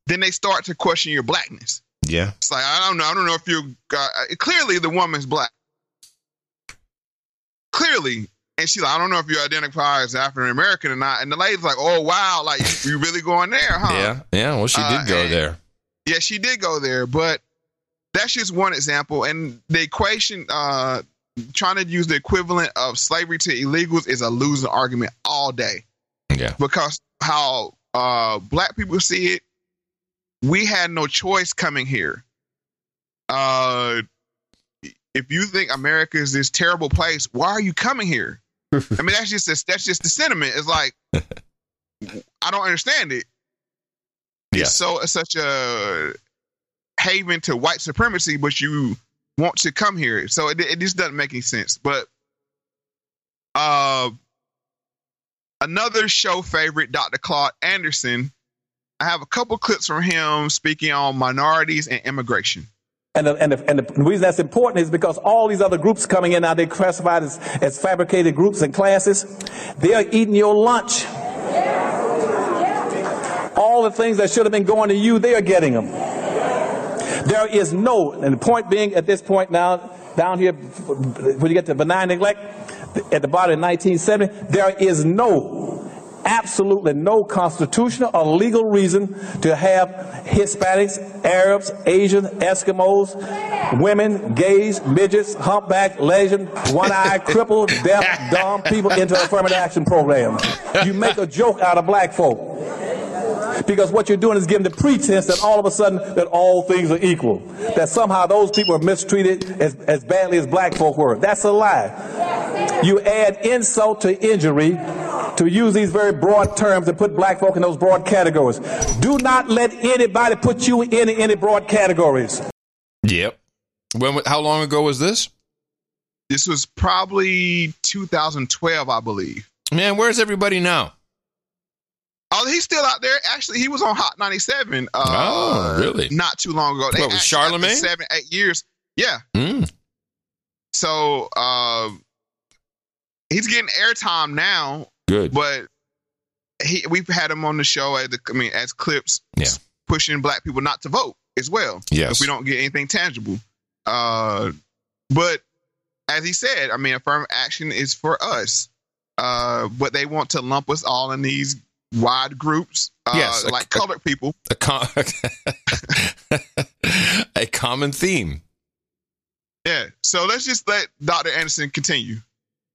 Then they start to question your blackness. Yeah. It's like I don't know. I don't know if you uh, clearly the woman's black. Clearly, and she's like, I don't know if you identify as African American or not. And the lady's like, Oh wow, like you, really going there, huh? Yeah. Yeah. Well, she Uh, did go and- there. Yeah, she did go there, but that's just one example. And the equation, uh, trying to use the equivalent of slavery to illegals is a losing argument all day. Yeah. Because how uh, black people see it, we had no choice coming here. Uh, if you think America is this terrible place, why are you coming here? I mean, that's just that's just the sentiment. It's like I don't understand it. Yeah. It's so it's such a haven to white supremacy, but you want to come here. So it, it just doesn't make any sense. But uh, another show favorite, Dr. Claude Anderson. I have a couple clips from him speaking on minorities and immigration. And the, and, the, and the reason that's important is because all these other groups coming in now, they're classified as, as fabricated groups and classes. They're eating your lunch. All the things that should have been going to you, they are getting them. There is no, and the point being at this point now, down here, when you get to benign neglect, at the bottom of 1970, there is no, absolutely no constitutional or legal reason to have Hispanics, Arabs, Asians, Eskimos, women, gays, midgets, humpback, legend, one-eyed, crippled, deaf, dumb people into affirmative action programs. You make a joke out of black folk. Because what you're doing is giving the pretense that all of a sudden that all things are equal. That somehow those people are mistreated as, as badly as black folk were. That's a lie. You add insult to injury to use these very broad terms and put black folk in those broad categories. Do not let anybody put you in any broad categories. Yep. When? How long ago was this? This was probably 2012, I believe. Man, where's everybody now? Oh, he's still out there. Actually, he was on Hot 97. Uh, Oh, really? Not too long ago. What, after Charlemagne? Seven, eight years. Yeah. Mm. So uh, he's getting airtime now. Good. But he, we've had him on the show as the, I mean, as clips, Yeah. pushing black people not to vote as well. Yes. If we don't get anything tangible. Uh, but as he said, I mean, affirmative action is for us. Uh, but they want to lump us all in these wide groups, uh, Yes, a- like colored people. A, com- a common theme. Yeah. So let's just let Dr. Anderson continue.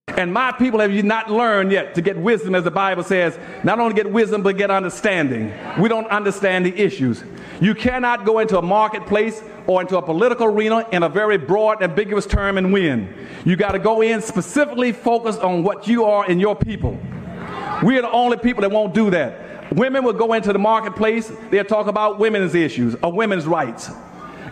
And my people have you not learned yet to get wisdom, as the Bible says, not only get wisdom, but get understanding. We don't understand the issues. You cannot go into a marketplace or into a political arena in a very broad, ambiguous term and win. You got to go in specifically focused on what you are and your people. We are the only people that won't do that. Women will go into the marketplace, they'll talk about women's issues or women's rights.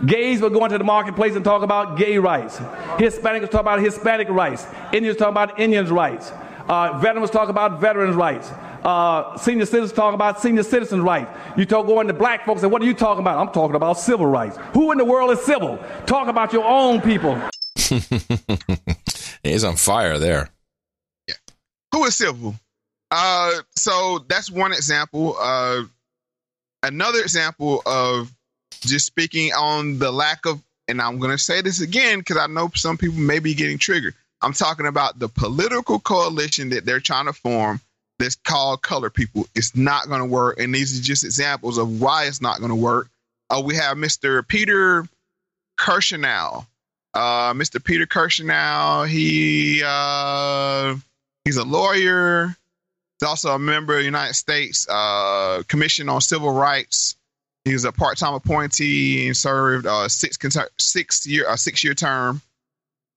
Gays will go into the marketplace and talk about gay rights. Hispanics will talk about Hispanic rights. Indians talk about Indians' rights. Uh, veterans talk about veterans' rights. Uh, senior citizens talk about senior citizens' rights. You talk going to black folks and what are you talking about? I'm talking about civil rights. Who in the world is civil? Talk about your own people. He's on fire there. Yeah. Who is civil? Uh, so that's one example. Uh, another example of just speaking on the lack of, and I'm going to say this again because I know some people may be getting triggered. I'm talking about the political coalition that they're trying to form that's called color people. It's not going to work. And these are just examples of why it's not going to work. Uh, we have Mr. Peter Kirsanow. Uh, Mr. Peter Kirsanow, he uh, he's a lawyer. He's also a member of the United States uh, Commission on Civil Rights. He was a part-time appointee and served uh, six six year uh, six year term.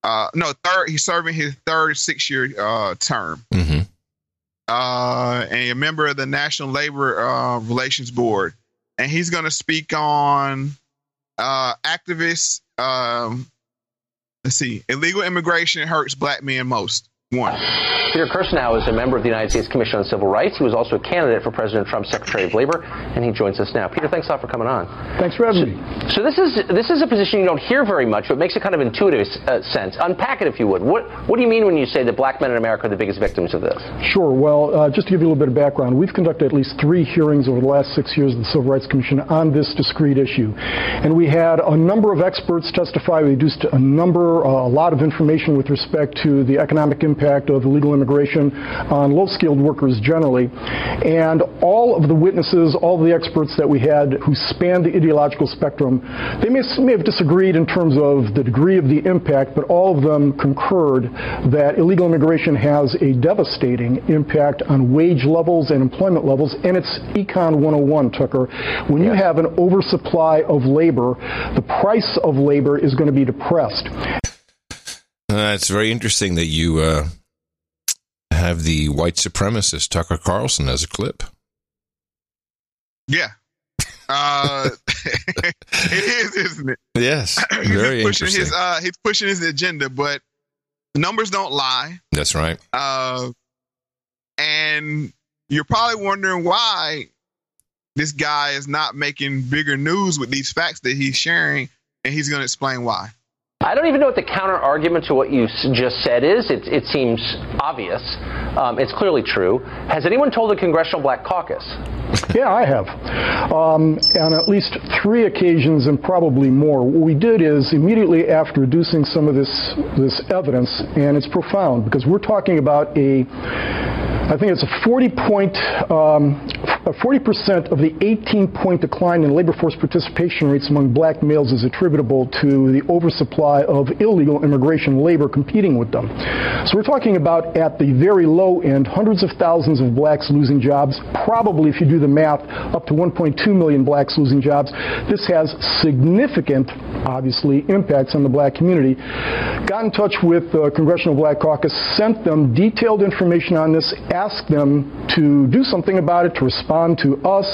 Uh, no, third. He's serving his third six year uh, term. Mm-hmm. Uh, and a member of the National Labor uh, Relations Board, and he's going to speak on uh, activists. Um, let's see, illegal immigration hurts black men most. One. Peter Kirsanow is a member of the United States Commission on Civil Rights. He was also a candidate for President Trump's Secretary of Labor, and he joins us now. Peter, thanks a lot for coming on. Thanks for having so, me. So this is this is a position you don't hear very much, but it makes a kind of intuitive uh, sense. Unpack it, if you would. What what do you mean when you say that black men in America are the biggest victims of this? Sure. Well, uh, just to give you a little bit of background, we've conducted at least three hearings over the last six years of the Civil Rights Commission on this discrete issue, and we had a number of experts testify. We reduced a number, uh, a lot of information with respect to the economic impact of illegal immigration on low skilled workers generally. And all of the witnesses, all of the experts that we had who spanned the ideological spectrum, they may, may have disagreed in terms of the degree of the impact, but all of them concurred that illegal immigration has a devastating impact on wage levels and employment levels. And it's Econ 101, Tucker. When you have an oversupply of labor, the price of labor is going to be depressed. Uh, it's very interesting that you uh, have the white supremacist Tucker Carlson as a clip. Yeah. Uh, it is, isn't it? Yes. Very he's pushing interesting. his uh, he's pushing his agenda, but numbers don't lie. That's right. Uh, and you're probably wondering why this guy is not making bigger news with these facts that he's sharing, and he's going to explain why. I don't even know what the counter argument to what you just said is. It, it seems obvious. Um, it's clearly true. Has anyone told the Congressional Black Caucus? Yeah, I have. Um, on at least three occasions and probably more. What we did is immediately after reducing some of this, this evidence, and it's profound because we're talking about a I think it's a 40 point, um, 40% of the 18 point decline in labor force participation rates among black males is attributable to the oversupply of illegal immigration labor competing with them. So we're talking about at the very low end, hundreds of thousands of blacks losing jobs. Probably, if you do the math, up to 1.2 million blacks losing jobs. This has significant, obviously, impacts on the black community. Got in touch with the Congressional Black Caucus, sent them detailed information on this asked them to do something about it, to respond to us,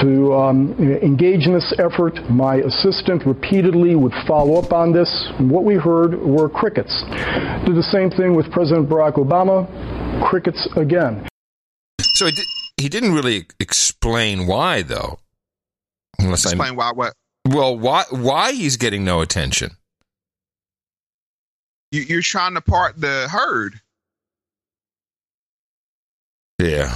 to um, engage in this effort. My assistant repeatedly would follow up on this. What we heard were crickets. Did the same thing with President Barack Obama. Crickets again. So he, did, he didn't really explain why, though. Unless explain I, why what? Well, why why he's getting no attention? You, you're trying to part the herd. Yeah.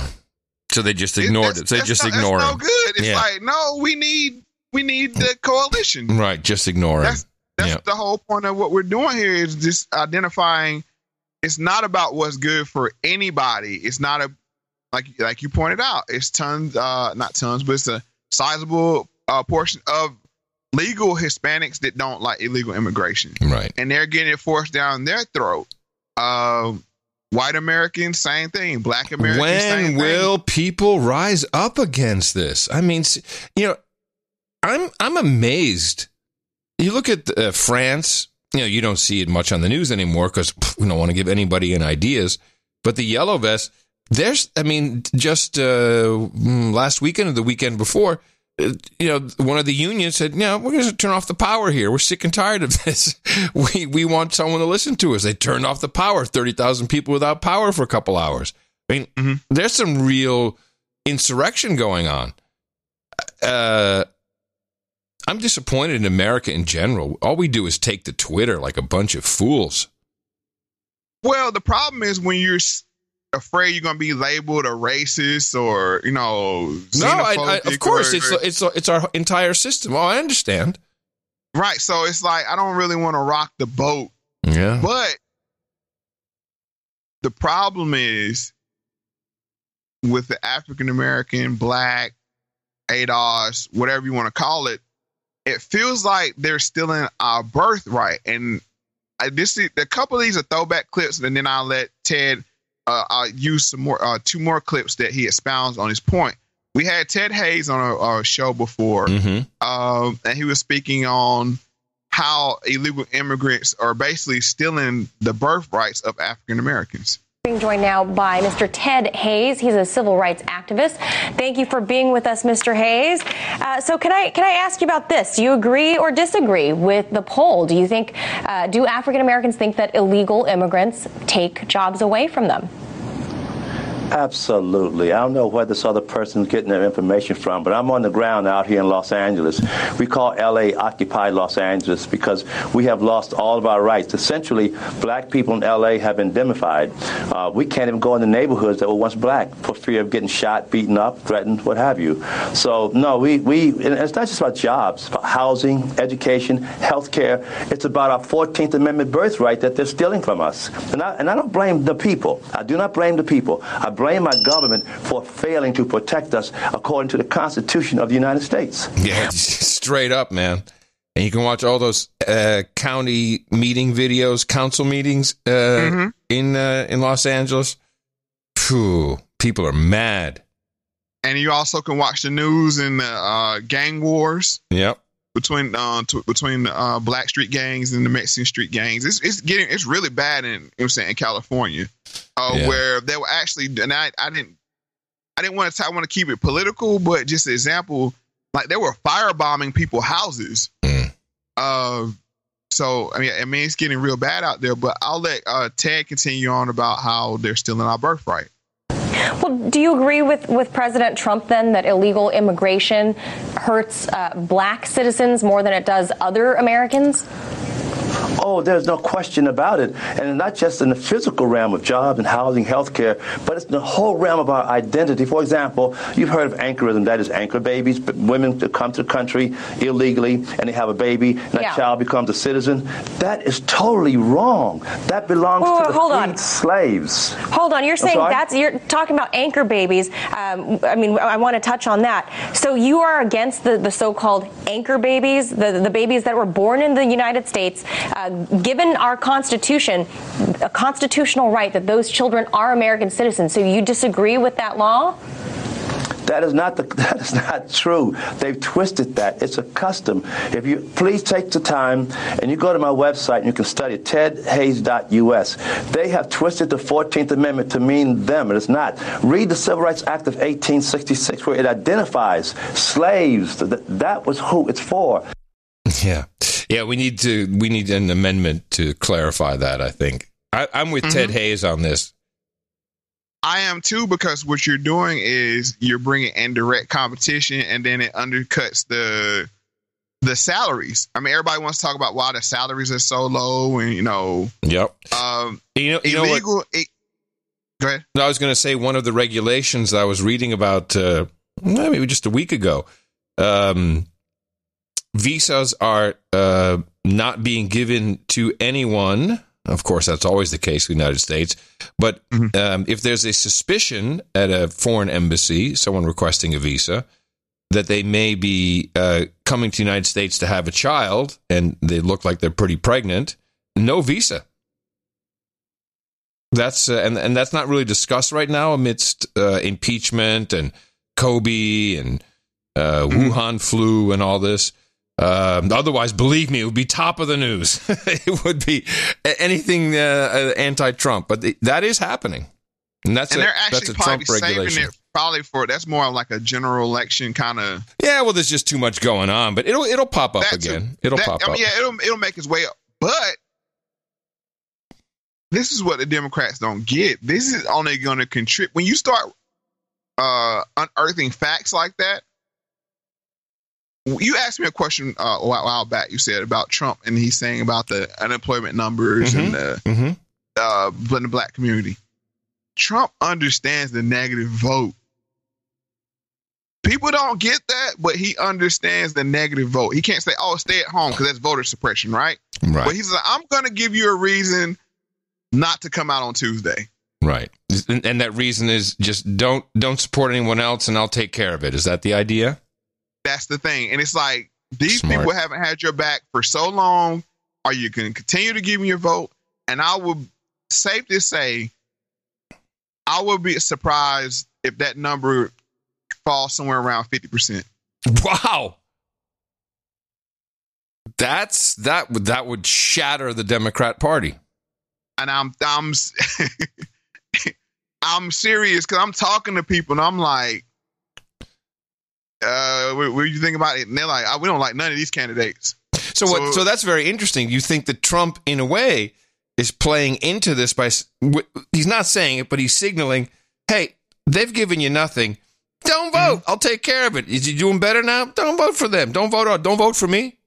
So they just ignored it. So they just not, ignore that's him. No good. It's yeah. like no, we need we need the coalition. Right. Just ignore that's, him. That's yep. the whole point of what we're doing here is just identifying. It's not about what's good for anybody. It's not a like like you pointed out. It's tons, uh, not tons, but it's a sizable uh, portion of legal Hispanics that don't like illegal immigration. Right. And they're getting it forced down their throat. Uh, white Americans, same thing. Black Americans, when will thing. people rise up against this? I mean, you know, I'm I'm amazed. You look at uh, France. You know, you don't see it much on the news anymore because we don't want to give anybody any ideas. But the yellow vest, there's, I mean, just uh, last weekend or the weekend before, uh, you know, one of the unions said, "Yeah, we're going to turn off the power here. We're sick and tired of this. we we want someone to listen to us." They turned off the power. Thirty thousand people without power for a couple hours. I mean, mm-hmm. there's some real insurrection going on. Uh, I'm disappointed in America in general. All we do is take to Twitter like a bunch of fools. Well, the problem is when you're afraid you're gonna be labeled a racist or you know. No, I, I, of course or- it's it's it's our entire system. Oh, I understand. right. So it's like I don't really want to rock the boat, Yeah. but the problem is with the African American, Black, ADOS, whatever you want to call it. It feels like they're stealing our birthright, and I, this is, a couple of these are throwback clips, and then I'll let Ted uh, I'll use some more uh, two more clips that he expounds on his point. We had Ted Hayes on a, our show before, Mm-hmm. um, and he was speaking on how illegal immigrants are basically stealing the birthrights of African Americans. Being joined now by Mr. Ted Hayes. He's a civil rights activist. Thank you for being with us, Mr. Hayes. Uh, so, can I can I ask you about this? Do you agree or disagree with the poll? Do you think uh, do African Americans think that illegal immigrants take jobs away from them? Absolutely. I don't know where this other person's getting their information from, but I'm on the ground out here in Los Angeles. We call LA Occupy Los Angeles because we have lost all of our rights. Essentially, black people in LA have been indemnified. Uh, we can't even go in the neighborhoods that were once black for fear of getting shot, beaten up, threatened, what have you. So, no, we, we it's not just about jobs, about housing, education, health care. It's about our 14th Amendment birthright that they're stealing from us. And I, and I don't blame the people. I do not blame the people. I blame my government for failing to protect us according to the Constitution of the United States. Yeah, straight up, man. And you can watch all those uh, county meeting videos, council meetings uh, Mm-hmm. in uh, in Los Angeles. Phew, people are mad. And you also can watch the news and the uh, gang wars Yep. between uh, t- between the uh, black street gangs and the Mexican street gangs. It's it's getting it's really bad in you know what I'm saying in California, uh, Yeah. where they were actually and I I didn't I didn't want to I want to keep it political, but just an example like they were firebombing people's houses. Uh, so I mean I mean it's getting real bad out there. But I'll let uh, Ted continue on about how they're stealing our birthright. Well, do you agree with, with President Trump then that illegal immigration hurts uh, black citizens more than it does other Americans? Oh, there's no question about it. And not just in the physical realm of jobs and housing, healthcare, but it's the whole realm of our identity. For example, you've heard of anchorism, that is anchor babies, but women that come to the country illegally and they have a baby and that Yeah. child becomes a citizen. That is totally wrong. That belongs Whoa, to whoa, the hold on. slaves. Hold on, you're saying that's you're talking about anchor babies. Um, I mean, I want to touch on that. So you are against the, the so-called anchor babies, the the babies that were born in the United States, uh, given our Constitution, a constitutional right that those children are American citizens. So you disagree with that law? That is not the, that is not true. They've twisted that. It's a custom. If you please take the time and you go to my website and you can study it, tedhayes.us. They have twisted the 14th Amendment to mean them. It is not. Read the Civil Rights Act of 1866 where it identifies slaves. That, that was who it's for. Yeah, yeah. We need to we need an amendment to clarify that. I think I, I'm with Ted Mm-hmm. Hayes on this. I am too because what you're doing is you're bringing indirect competition, and then it undercuts the the salaries. I mean, everybody wants to talk about why the salaries are so low, and you know, Yep. um, You know, you know what? illegal. it- go ahead. I was going to say one of the regulations that I was reading about uh, maybe just a week ago. Um, visas are uh, not being given to anyone. Of course, that's always the case in the United States. But um, if there's a suspicion at a foreign embassy, someone requesting a visa, that they may be uh, coming to the United States to have a child, and they look like they're pretty pregnant, no visa. That's uh, and and that's not really discussed right now amidst uh, impeachment and Kobe and uh, Wuhan flu and all this. Um, otherwise, believe me, it would be top of the news. it would be anything uh, anti-Trump, but the, that is happening, and that's and a they're that's actually a Trump probably saving regulation. it probably for that's more like a general election kind of. Yeah, well, there's just too much going on, but it'll it'll pop up again. It'll that, pop I up. mean, yeah, it'll it'll make its way up. But this is what the Democrats don't get. This is only going to contribute when you start uh, unearthing facts like that. You asked me a question uh, a while, back. You said about Trump, and he's saying about the unemployment numbers and the Mhm. uh, in the black community. Trump understands the negative vote. People don't get that, but he understands the negative vote. He can't say, "Oh, stay at home" because that's voter suppression, right? Right. But he's like, "I'm going to give you a reason not to come out on Tuesday." Right. And, and that reason is just don't don't support anyone else, and I'll take care of it. Is that the idea? That's the thing, and it's like these Smart. people haven't had your back for so long. Are you going to continue to give me your vote? And I would safe to say, I would be surprised if that number falls somewhere around fifty percent. Wow. That's that would that would shatter the Democrat Party. and I'm I'm I'm serious because I'm talking to people and I'm like, uh, what, what do you think about it? And they're like, oh, we don't like none of these candidates. So what? So that's very interesting. You think that Trump, in a way, is playing into this by he's not saying it, but he's signaling, "Hey, they've given you nothing. Don't vote. I'll take care of it. Is he doing better now? Don't vote for them. Don't vote. Don't vote for me.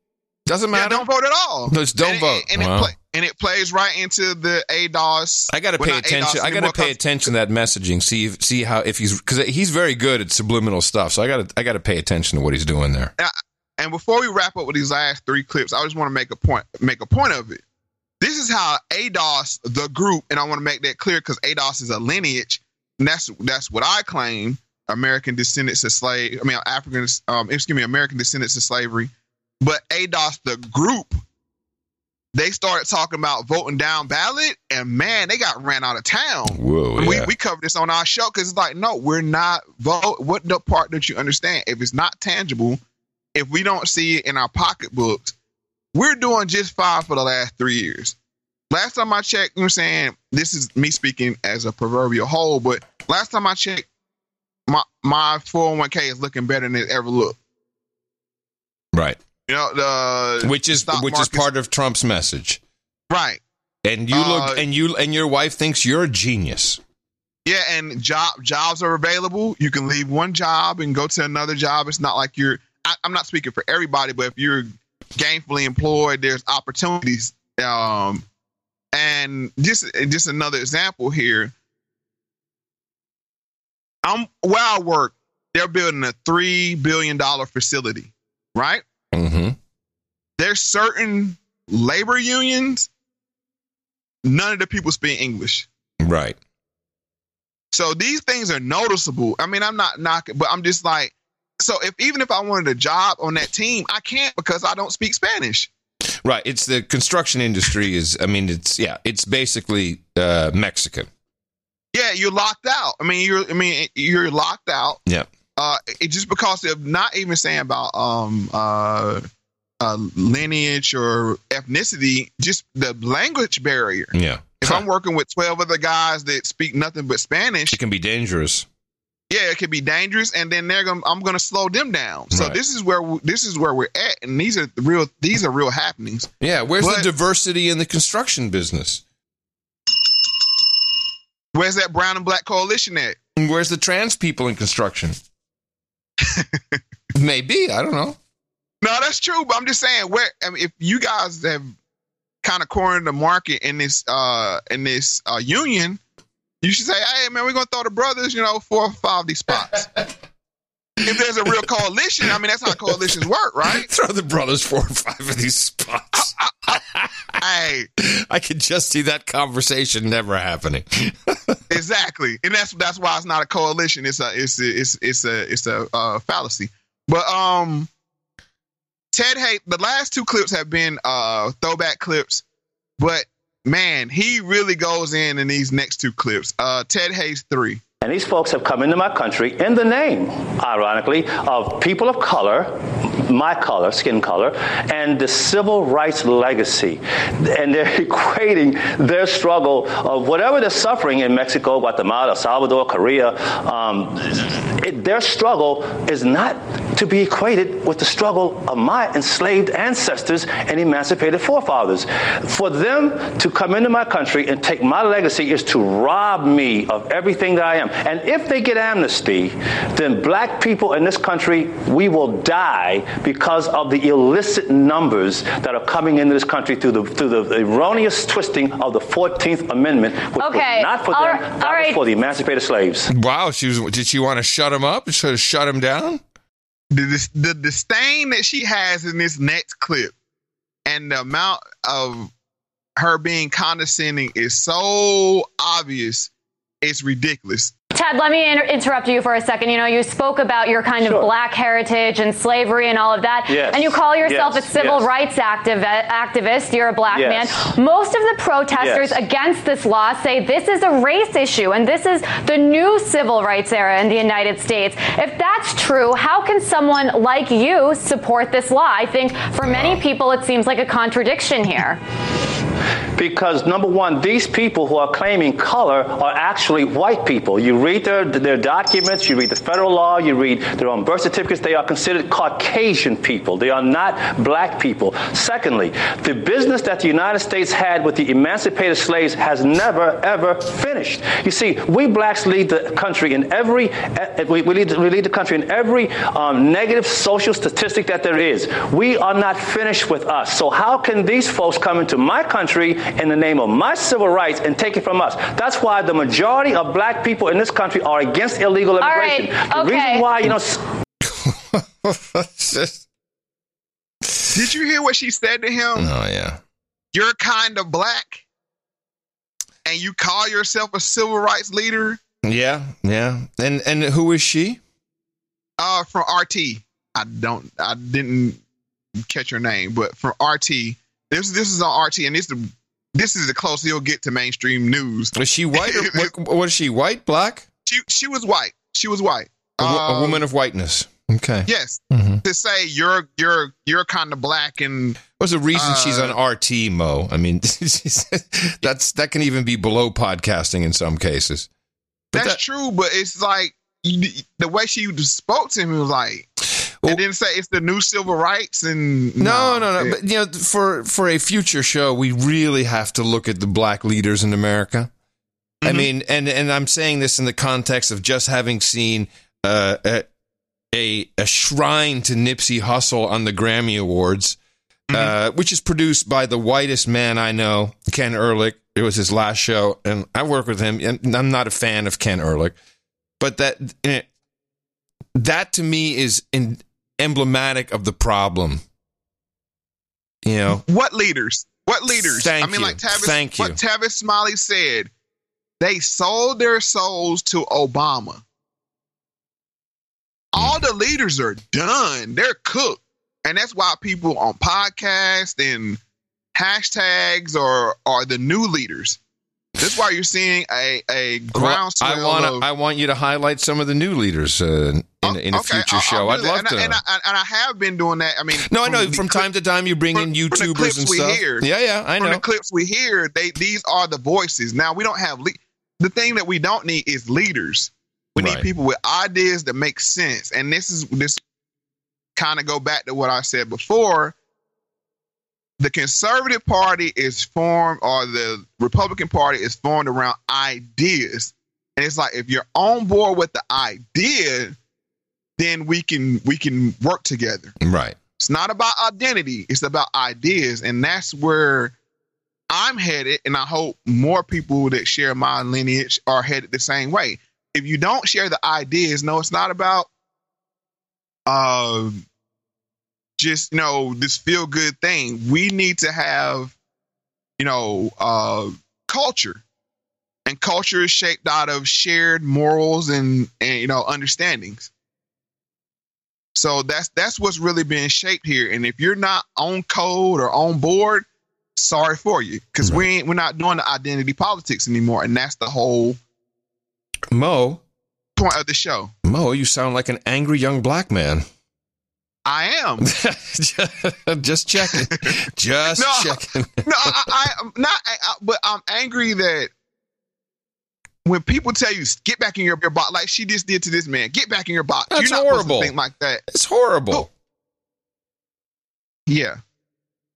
Doesn't Yeah, matter. don't vote at all. Just don't and, vote. And, and Wow. it play, and it plays right into the ADOS. I got to well, pay attention. ADOS I got to pay attention to that messaging. See if, see how if he's because he's very good at subliminal stuff. So I got to I got to pay attention to what he's doing there. And, I- and before we wrap up with these last three clips, I just want to make a point. Make a point of it. This is how ADOS, the group, and I want to make that clear because ADOS is a lineage, and that's that's what I claim. American descendants of slave. I mean, African. Um, excuse me, American descendants of slavery. But ADOS, the group, they started talking about voting down ballot, and man, they got ran out of town. Whoa, And we, we covered this on our show because it's like, no, we're not vote. What the part that you understand? If it's not tangible, if we don't see it in our pocketbooks, we're doing just fine for the last three years. Last time I checked, you know what I'm saying? This is me speaking as a proverbial whole, but last time I checked, my my 401k is looking better than it ever looked. Right. You know, the Which is which is part of Trump's message. right. And you Uh, look and you and your wife thinks you're a genius. Yeah, and job jobs are available. You can leave one job and go to another job. It's not like you're. I, I'm not speaking for everybody, but if you're gainfully employed, there's opportunities. Um, and just just another example here. I'm where I work. They're building a three billion dollar facility, right? Mm-hmm. There's certain labor unions. None of the people speak English. Right. So these things are noticeable. I mean, I'm not knocking, but I'm just like, so if even if I wanted a job on that team, I can't because I don't speak Spanish. Right. It's the construction industry is I mean it's yeah, it's basically uh Mexican. Yeah, you're locked out. I mean, you're I mean you're locked out. Yeah. Uh, it just because of not even saying about um uh, uh lineage or ethnicity, just the language barrier. Yeah. If I'm working with twelve other guys that speak nothing but Spanish, It can be dangerous. yeah, it can be dangerous, and then they're gonna I'm gonna slow them down. So Right. this is where we, this is where we're at, and these are the real these are real happenings. Yeah, where's But- the diversity in the construction business? Where's that brown and black coalition at? Where's the trans people in construction? Maybe, I don't know. No, that's true, but I'm just saying where I mean, if you guys have kind of cornered the market in this uh in this uh union, you should say, hey man, we're gonna throw the brothers, you know, four or five of these spots. if there's a real coalition, I mean that's how coalitions work, right? Throw the brothers four or five of these spots. hey, I could just see that conversation never happening. exactly, and that's that's why it's not a coalition. It's a it's a, it's it's a it's a uh, fallacy. But um, Ted Hayes, the last two clips have been uh throwback clips, but man, he really goes in in these next two clips. Uh, Ted Hayes three. And these folks have come into my country in the name, ironically, of people of color, my color, skin color, and the civil rights legacy. And they're equating their struggle of whatever they're suffering in Mexico, Guatemala, Salvador, Korea. Um, it, their struggle is not to be equated with the struggle of my enslaved ancestors and emancipated forefathers. For them to come into my country and take my legacy is to rob me of everything that I am. And if they get amnesty, then black people in this country, we will die because of the illicit numbers that are coming into this country through the through the erroneous twisting of the 14th Amendment, which Okay, was not for all them, right, that all was right. for the emancipated slaves. Wow, she was. Did she want to shut him up? Should have shut him down. the, dis- the disdain that she has in this next clip and the amount of her being condescending is so obvious it's ridiculous Ted, let me inter- interrupt you for a second. You know, you spoke about your kind of black heritage and slavery and all of that. Yes. And you call yourself Yes. a civil Yes. rights activ- activist. You're a black Yes. man. Most of the protesters against this law say this is a race issue and this is the new civil rights era in the United States. If that's true, how can someone like you support this law? I think for many people it seems like a contradiction here. Because number one, these people who are claiming color are actually white people. You read their their documents, you read the federal law, you read their own birth certificates. They are considered Caucasian people. They are not black people. Secondly, the business that the United States had with the emancipated slaves has never ever finished. You see, we blacks lead the country in every eh, we, we, lead, we lead the country in every um, negative social statistic that there is. We are not finished with us. So how can these folks come into my country in the name of my civil rights and take it from us? That's why the majority of black people in this country are against illegal All right, immigration. The okay. reason why, you know. s- did you hear what she said to him oh yeah you're kind of black and you call yourself a civil rights leader Yeah, yeah. And and who is she? uh from rt i don't i didn't catch her name but from rt this this is on rt and this the this is the closest you'll get to mainstream news Was she white or what, was she white, black? She she was white she was white A, Um, woman of whiteness. Okay. Yes. Mhm. To say you're you're you're kind of black and What's the reason she's Uh, on RT, Mo? I mean, that's that can even be below podcasting in some cases. that's true, but it's like the way she spoke to him was like and didn't say it's the new civil rights and No, no, no. But you know, for for a future show, we really have to look at the black leaders in America. I Mm-hmm. mean, and and I'm saying this in the context of just having seen uh, a, a a shrine to Nipsey Hussle on the Grammy Awards, Mm-hmm. uh, which is produced by the whitest man I know, Ken Ehrlich. It was his last show, and I work with him. And I'm not a fan of Ken Ehrlich, but that eh, that to me is in, emblematic of the problem. You know, what leaders? What leaders? Thank I mean, you. like Tavis, Thank you. what Tavis Smiley said, they sold their souls to Obama. All the leaders are done. They're cooked. And that's why people on podcasts and hashtags are are the new leaders. That's why you're seeing a a Well, groundswell I want. I want you to highlight some of the new leaders uh, in, in a future I'll- show. Do I'd love and to. I, and, I, and I have been doing that. I mean, no, I know. From clip- time to time, you bring in from YouTubers and stuff. hear- yeah, yeah, I from know. the clips we hear, they these are the voices. Now we don't have le- the thing that we don't need is leaders. We need people with ideas that make sense. And this is this kind of go back to what I said before. The conservative party is formed, or the Republican Party is formed around ideas. And it's like if you're on board with the idea, then we can we can work together. Right. It's not about identity, it's about ideas. And that's where I'm headed. And I hope more people that share my lineage are headed the same way. If you don't share the ideas, no, it's not about uh, just, you know, this feel good thing. We need to have, you know, uh, culture. And culture is shaped out of shared morals and, and you know, understandings. So that's that's what's really being shaped here. And if you're not on code or on board, sorry for you, because we ain't we're not doing the identity politics anymore, and that's the whole Mo, point of the show. Mo, you sound like an angry young black man. I am. Just checking. Just No, checking. no, I, I, I'm not, I, I- but I'm angry that when people tell you get back in your, your box, like she just did to this man, get back in your box. That's You're not supposed horrible. to think like that. It's horrible. Yeah.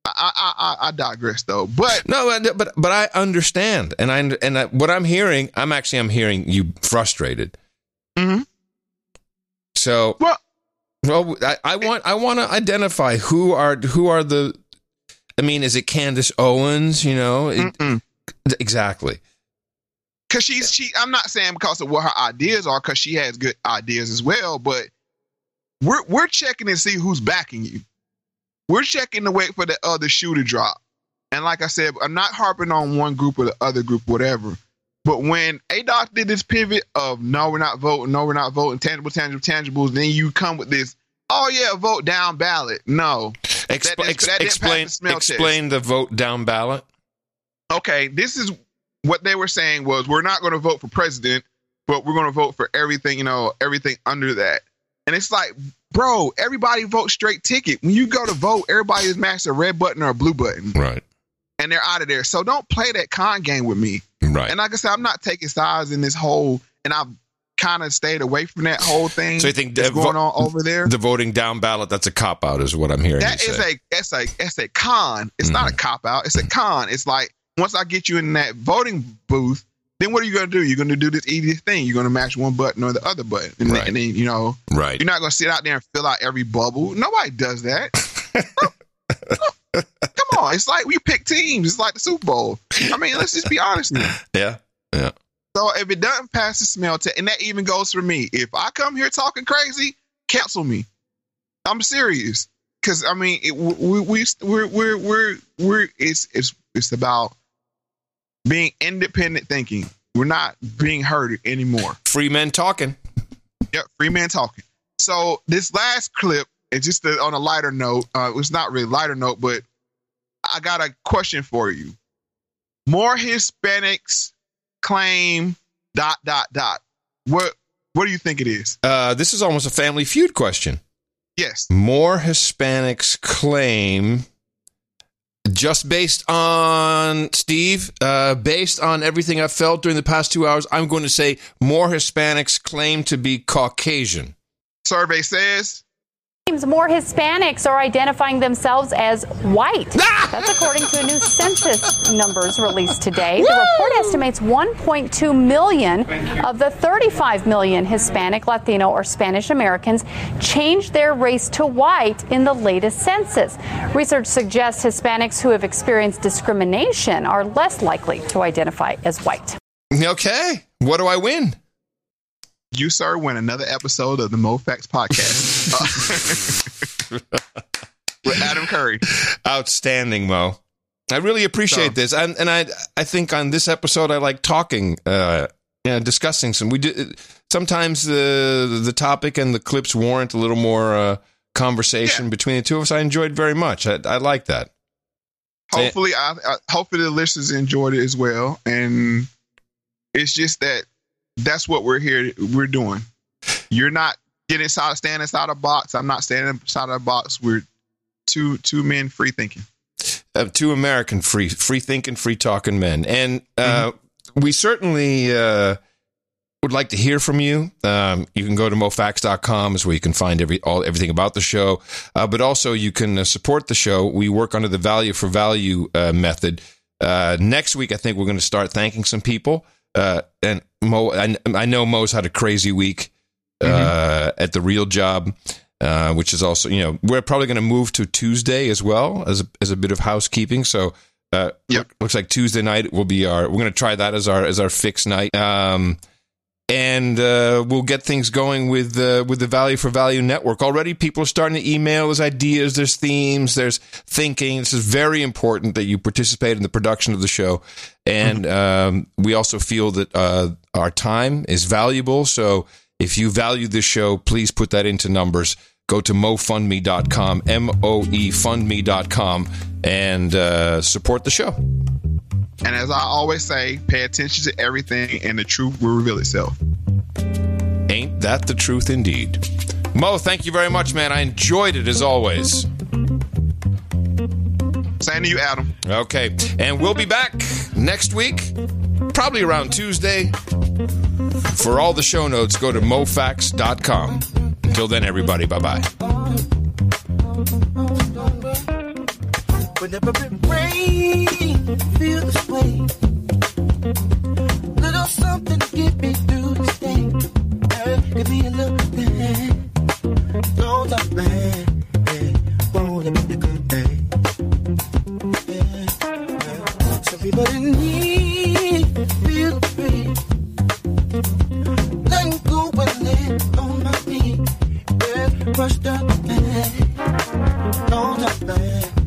I, I, I, I digress though. But no, but but I understand, and I and I, what I'm hearing, I'm actually I'm hearing you frustrated. Mm-hmm. So well, well, I, I want I want to identify who are who are the. I mean, is it Candace Owens? You know, it, exactly. Because she's she. I'm not saying because of what her ideas are, because she has good ideas as well. But we're we're checking to see who's backing you. We're checking to wait for the other shoe to drop. And like I said, I'm not harping on one group or the other group, whatever. But when ADOS did this pivot of no, we're not voting, no, we're not voting, tangible, tangible, tangibles, then you come with this, oh yeah, vote down ballot. No. Expl- That- ex- that explain the smell test. explain the vote down ballot. okay, this is what they were saying was we're not going to vote for president, but we're going to vote for everything, you know, everything under that. And it's like, bro, everybody vote straight ticket. When you go to vote, everybody is matched a red button or a blue button. Right. And they're out of there. So don't play that con game with me. Right. And like I said, I'm not taking sides in this whole, and I've kind of stayed away from that whole thing. So you think that's the going on over there? The voting down ballot that's a cop out is what I'm hearing. That is say. a that's a that's a con. It's not a Mm-hmm. cop out. It's a con. It's like once I get you in that voting booth, then what are you gonna do? You're gonna do this easy thing. You're gonna match one button or the other button, and, then, and then you know, right. you're not gonna sit out there and fill out every bubble. Nobody does that. Come on, it's like we pick teams. It's like the Super Bowl. I mean, let's just be honest now. Yeah. Yeah. So if it doesn't pass the smell test, and that even goes for me, if I come here talking crazy, cancel me. I'm serious, because I mean, it, we we we're we're we're we're it's it's it's about being independent thinking. We're not being heard anymore. Free men talking. Yep, free men talking. So this last clip, and just to, on a lighter note, uh, it's not really lighter note, but I got a question for you. More Hispanics claim dot dot dot. What what do you think it is? Uh, this is almost a family feud question. Yes. More Hispanics claim, just based on Steve, uh, based on everything I've felt during the past two hours, I'm going to say more Hispanics claim to be Caucasian. Survey says more Hispanics are identifying themselves as white. Ah! That's according to a new census numbers released today. The report estimates 1.2 million of the 35 million Hispanic, Latino, or Spanish Americans changed their race to white in the latest census. Research suggests Hispanics who have experienced discrimination are less likely to identify as white. Okay. What do I win? You, sir, win another episode of the Moe Factz podcast with Adam Curry. Outstanding, Mo. I really appreciate this, and and I I think on this episode I like talking, uh, you know, discussing some. We do sometimes the the topic and the clips warrant a little more uh, conversation between the two of us. I enjoyed very much. I, I like that. hopefully I, I hopefully the listeners enjoyed it as well and it's just that that's what we're here we're doing you're not getting inside standing inside a box i'm not standing inside a box we're two two men free thinking uh, two American free free thinking, free talking men, and uh, we certainly uh, would like to hear from you. Um, you can go to moefactz.com is where you can find every all everything about the show, uh, but also you can uh, support the show. We work under the value for value uh, method. Uh, next week, I think we're going to start thanking some people. Uh, and Mo, I, I know Mo's had a crazy week uh, at the real job, uh, which is also, you know, we're probably going to move to Tuesday as well as a, as a bit of housekeeping. So, uh, looks like Tuesday night will be our. We're going to try that as our as our fixed night. Um, and uh, we'll get things going with uh, with the Value for Value network. Already, people are starting to email. There's ideas, there's themes, there's thinking. This is very important that you participate in the production of the show, and um, we also feel that uh, our time is valuable. So, if you value this show, please put that into numbers. Go to moefundme.com, m o e fundme.com, and uh, support the show. And as i always say pay attention to everything and the truth will reveal itself Ain't that the truth indeed? Mo, thank you very much, man. I enjoyed it as always. same to you adam Okay, and we'll be back next week, probably around Tuesday. For all the show notes, go to moefactz.com. Until then, everybody, bye bye. Whenever it rains, feel this way. Little something to get me through this day. Give me a little thing. Don't stop, man. Hey, won't it be a good day? Yeah, yeah. So everybody need feel free. Letting go and live on my feet. Yeah, crushed up, man. Don't stop, man.